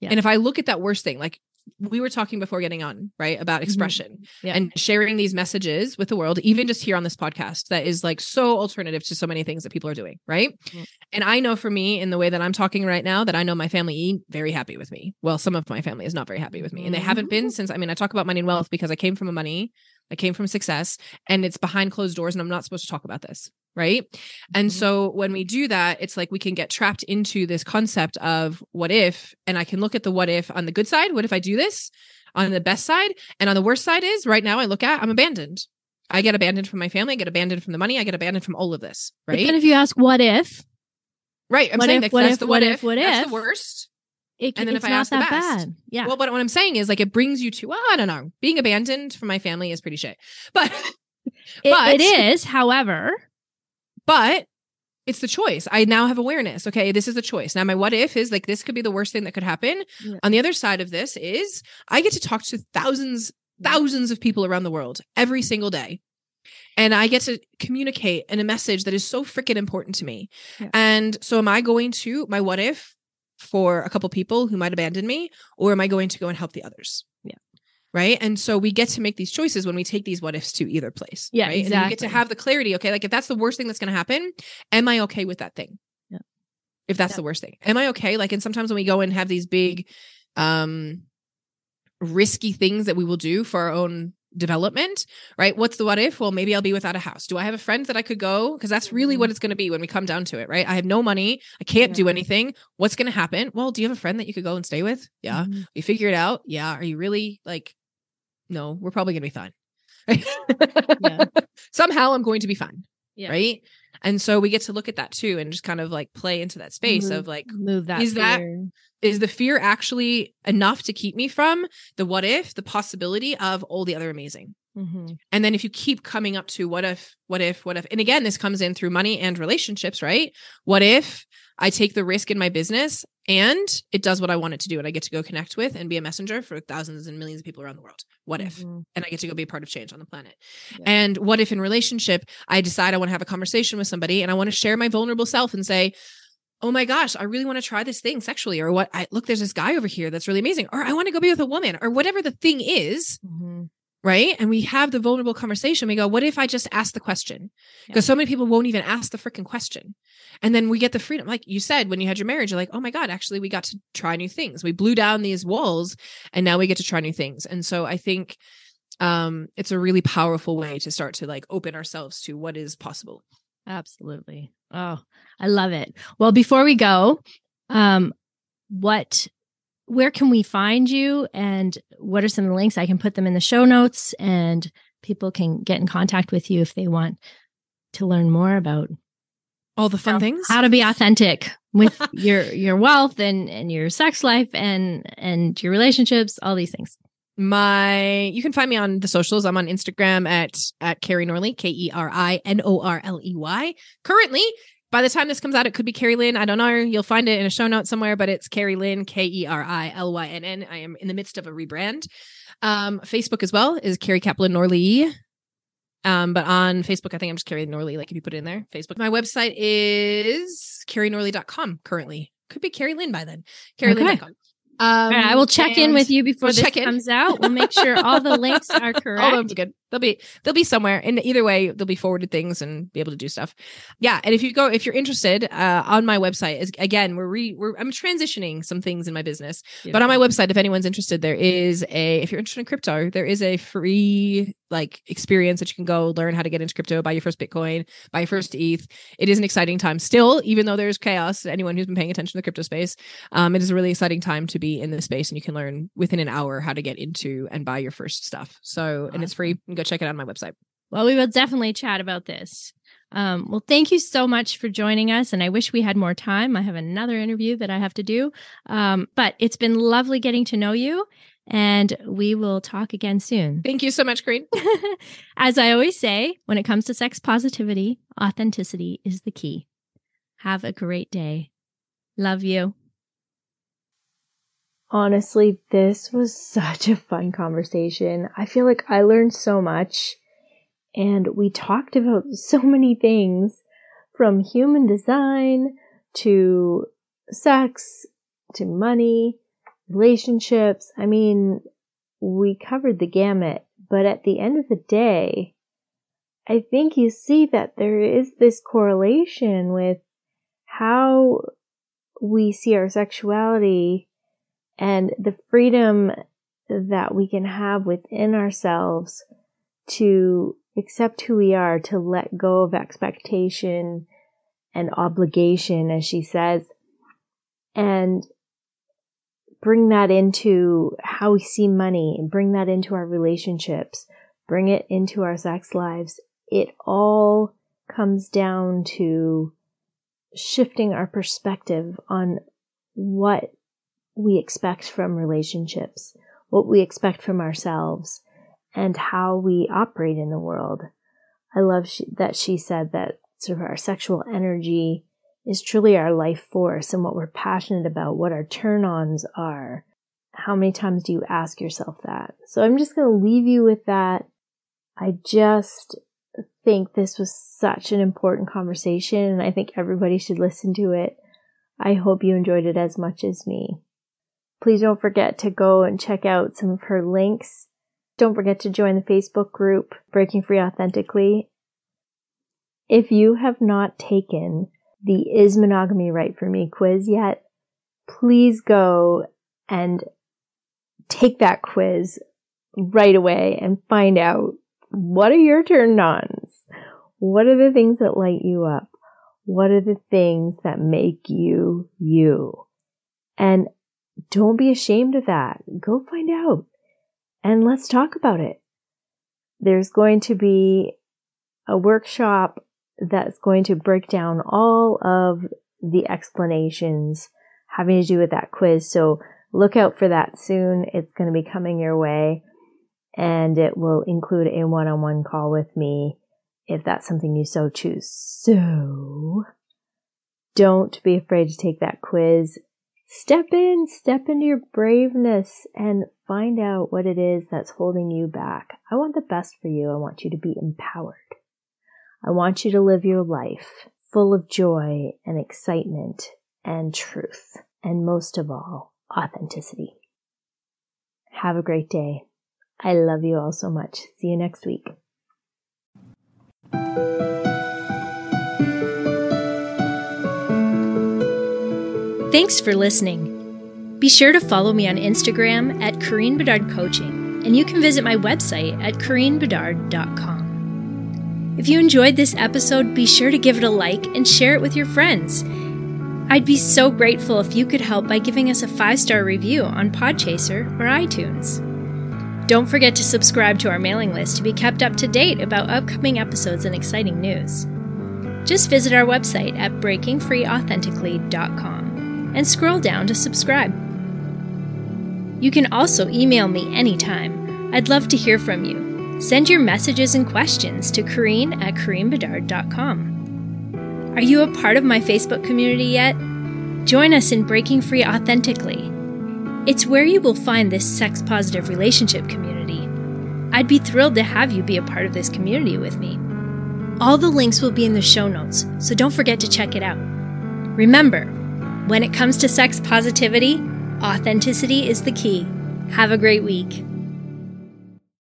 Speaker 1: Yeah.
Speaker 2: And if I look at that worst thing, like we were talking before getting on, right, about expression
Speaker 1: Mm-hmm. Yeah.
Speaker 2: and sharing these messages with the world, even just here on this podcast, that is like so alternative to so many things that people are doing, right?
Speaker 1: Mhm.
Speaker 2: And I know for me, in the way that I'm talking right now, that I know my family ain't very happy with me. Well, some of my family is not very happy with me, and they haven't been since. I mean, I talk about money and wealth because I came from a money, I came from success, and it's behind closed doors, and I'm not supposed to talk about this, right? And
Speaker 1: Mhm.
Speaker 2: so when we do that, it's like we can get trapped into this concept of what if, and I can look at the what if on the good side. What if I do this? On the best side, and on the worst side is right now I look at I'm abandoned. I get abandoned from my family. I get abandoned from the money. I get abandoned from all of this. Right.
Speaker 1: And if you ask, what if?
Speaker 2: right. I'm
Speaker 1: what
Speaker 2: saying
Speaker 1: if,
Speaker 2: that
Speaker 1: what
Speaker 2: that's
Speaker 1: if,
Speaker 2: the
Speaker 1: what
Speaker 2: what
Speaker 1: if,
Speaker 2: if.
Speaker 1: what
Speaker 2: That's
Speaker 1: if?
Speaker 2: the worst.
Speaker 1: It,
Speaker 2: And then
Speaker 1: it's
Speaker 2: if I
Speaker 1: not
Speaker 2: ask the best.
Speaker 1: bad. Yeah.
Speaker 2: Well, but what I'm saying is like it brings you to well, I don't know. Being abandoned from my family is pretty shit. But
Speaker 1: It-
Speaker 2: but-
Speaker 1: it is, however,
Speaker 2: but it's the choice. I now have awareness. Okay, this is the choice. Now, my what if is like this could be the worst thing that could happen.
Speaker 1: Yeah.
Speaker 2: On the other side of this is I get to talk to thousands, thousands of people around the world every single day. And I get to communicate in a message that is so freaking important to me.
Speaker 1: Yeah.
Speaker 2: And so, am I going to my what if for a couple people who might abandon me, or am I going to go and help the others?
Speaker 1: Yeah.
Speaker 2: Right. And so we get to make these choices when we take these what ifs to either place.
Speaker 1: Yeah,
Speaker 2: Right. And then you get to have the clarity. Okay. Like if that's the worst thing that's going to happen, am I okay with that thing?
Speaker 1: Yeah.
Speaker 2: If that's
Speaker 1: Yeah.
Speaker 2: the worst thing. Am I okay? Like, and sometimes when we go and have these big, um, risky things that we will do for our own development, right? What's the what if? Well, maybe I'll be without a house. Do I have a friend that I could go? Because that's really
Speaker 1: Mm-hmm.
Speaker 2: what it's going to be when we come down to it, right? I have no money. I can't do anything. What's going to happen? Well, do you have a friend that you could go and stay with? Yeah.
Speaker 1: Mhm.
Speaker 2: We figure it out. Yeah. Are you really like, no, we're probably going to be fine.
Speaker 1: Yeah.
Speaker 2: Somehow I'm going to be fine.
Speaker 1: Yeah.
Speaker 2: Right. And so we get to look at that too and just kind of like play into that space
Speaker 1: Move-
Speaker 2: of like,
Speaker 1: move that.
Speaker 2: is that-
Speaker 1: fear.
Speaker 2: Is the fear actually enough to keep me from the what if, the possibility of all the other amazing?
Speaker 1: Mhm.
Speaker 2: And then if you keep coming up to what if, what if, what if, and again, this comes in through money and relationships, right? What if I take the risk in my business and it does what I want it to do and I get to go connect with and be a messenger for thousands and millions of people around the world? What if?
Speaker 1: Mhm.
Speaker 2: And I get to go be a part of change on the planet.
Speaker 1: Yeah.
Speaker 2: And what if in relationship, I decide I want to have a conversation with somebody and I want to share my vulnerable self and say, Oh my gosh, I really want to try this thing sexually, or what? I look, there's this guy over here that's really amazing, or I want to go be with a woman, or whatever the thing is
Speaker 1: Mhm.
Speaker 2: right? And we have the vulnerable conversation. We go, what if I just ask the question?
Speaker 1: Yeah.
Speaker 2: Because so many people won't even ask the freaking question. And then we get the freedom. Like you said, when you had your marriage, you're like, oh my God, actually, we got to try new things. We blew down these walls and now we get to try new things. And so I think um it's a really powerful way to start to like open ourselves to what is possible.
Speaker 1: Absolutely. Oh, I love it. Well, before we go, um, what
Speaker 4: where can we find you and what are some of the links? I can put them in the show notes and people can get in contact with you if they want to learn more about
Speaker 2: all the fun
Speaker 4: how,
Speaker 2: things.
Speaker 4: how to be authentic with your your wealth and and your sex life and and your relationships, all these things.
Speaker 2: My you can find me on the socials. I'm on Instagram at at Keri Norley, K E R I N O R L E Y. Currently, by the time this comes out, it could be Keri Lynn. I don't know. You'll find it in a show note somewhere, but it's Keri Lynn, K E R I L Y N N. I am in the midst of a rebrand. Um, Facebook as well is Keri Kaplan Norley. Um, but on Facebook, I think I'm just Keri Norley. Like if you put it in there, Facebook. My website is kerinorley.com currently. Could be Keri Lynn by then. KeriLynn.com. Um,
Speaker 4: right, I will check in with you before
Speaker 2: we'll
Speaker 4: this
Speaker 2: check
Speaker 4: comes out. We'll make sure all the links are correct.
Speaker 2: All of good. They'll be they'll be somewhere. And either way, they'll be forwarded things and be able to do stuff. Yeah. And if you go, if you're interested, uh, on my website is again, we're re we're I'm transitioning some things in my business. But on my website, if anyone's interested, there is a if you're interested in crypto, there is a free like experience that you can go learn how to get into crypto, buy your first Bitcoin, buy your first ETH. It is an exciting time still, even though there's chaos. Anyone who's been paying attention to the crypto space, um, it is a really exciting time to be in the space, and you can learn within an hour how to get into and buy your first stuff. So, and it's free. You can go check it out on my website.
Speaker 4: Well, we will definitely chat about this. Um, well, thank you so much for joining us. And I wish we had more time. I have another interview that I have to do. Um, but it's been lovely getting to know you. And we will talk again soon.
Speaker 2: Thank you so much, Karine.
Speaker 4: As I always say, when it comes to sex positivity, authenticity is the key. Have a great day. Love you.
Speaker 1: Honestly, this was such a fun conversation. I feel like I learned so much and we talked about so many things from human design to sex to money, relationships. I mean, we covered the gamut, but at the end of the day, I think you see that there is this correlation with how we see our sexuality and the freedom that we can have within ourselves to accept who we are, to let go of expectation and obligation, as she says, and bring that into how we see money bring that into our relationships, bring it into our sex lives. It all comes down to shifting our perspective on what we expect from relationships, what we expect from ourselves, and how we operate in the world. I love she, that she said that sort of our sexual energy is truly our life force and what we're passionate about, what our turn ons are. How many times do you ask yourself that? So I'm just going to leave you with that. I just think this was such an important conversation and I think everybody should listen to it. I hope you enjoyed it as much as me. Please don't forget to go and check out some of her links. Don't forget to join the Facebook group Breaking Free Authentically. If you have not taken the Is Monogamy Right for Me quiz yet, please go and take that quiz right away and find out what are your turn ons? What are the things that light you up? What are the things that make you you? And don't be ashamed of that. Go find out and let's talk about it. There's going to be a workshop that's going to break down all of the explanations having to do with that quiz. So look out for that soon. It's going to be coming your way and it will include a one-on-one call with me if that's something you so choose. So don't be afraid to take that quiz. Step in, step into your braveness and find out what it is that's holding you back. I want the best for you. I want you to be empowered. I want you to live your life full of joy and excitement and truth. And most of all, authenticity. Have a great day. I love you all so much. See you next week.
Speaker 4: Thanks for listening. Be sure to follow me on Instagram at Karine Bedard Coaching, and you can visit my website at KarineBedard.com. If you enjoyed this episode, be sure to give it a like and share it with your friends.
Speaker 1: I'd be so grateful if you could help by giving us a five star review on Podchaser or iTunes. Don't forget to subscribe to our mailing list to be kept up to date about upcoming episodes and exciting news. Just visit our website at breakingfreeauthentically.com and scroll down to subscribe. You can also email me anytime. I'd love to hear from you. Send your messages and questions to Karine at KarineBedard.com. Are you a part of my Facebook community yet? Join us in Breaking Free Authentically. It's where you will find this sex positive relationship community. I'd be thrilled to have you be a part of this community with me. All the links will be in the show notes, so don't forget to check it out. Remember, when it comes to sex positivity, authenticity is the key. Have a great week.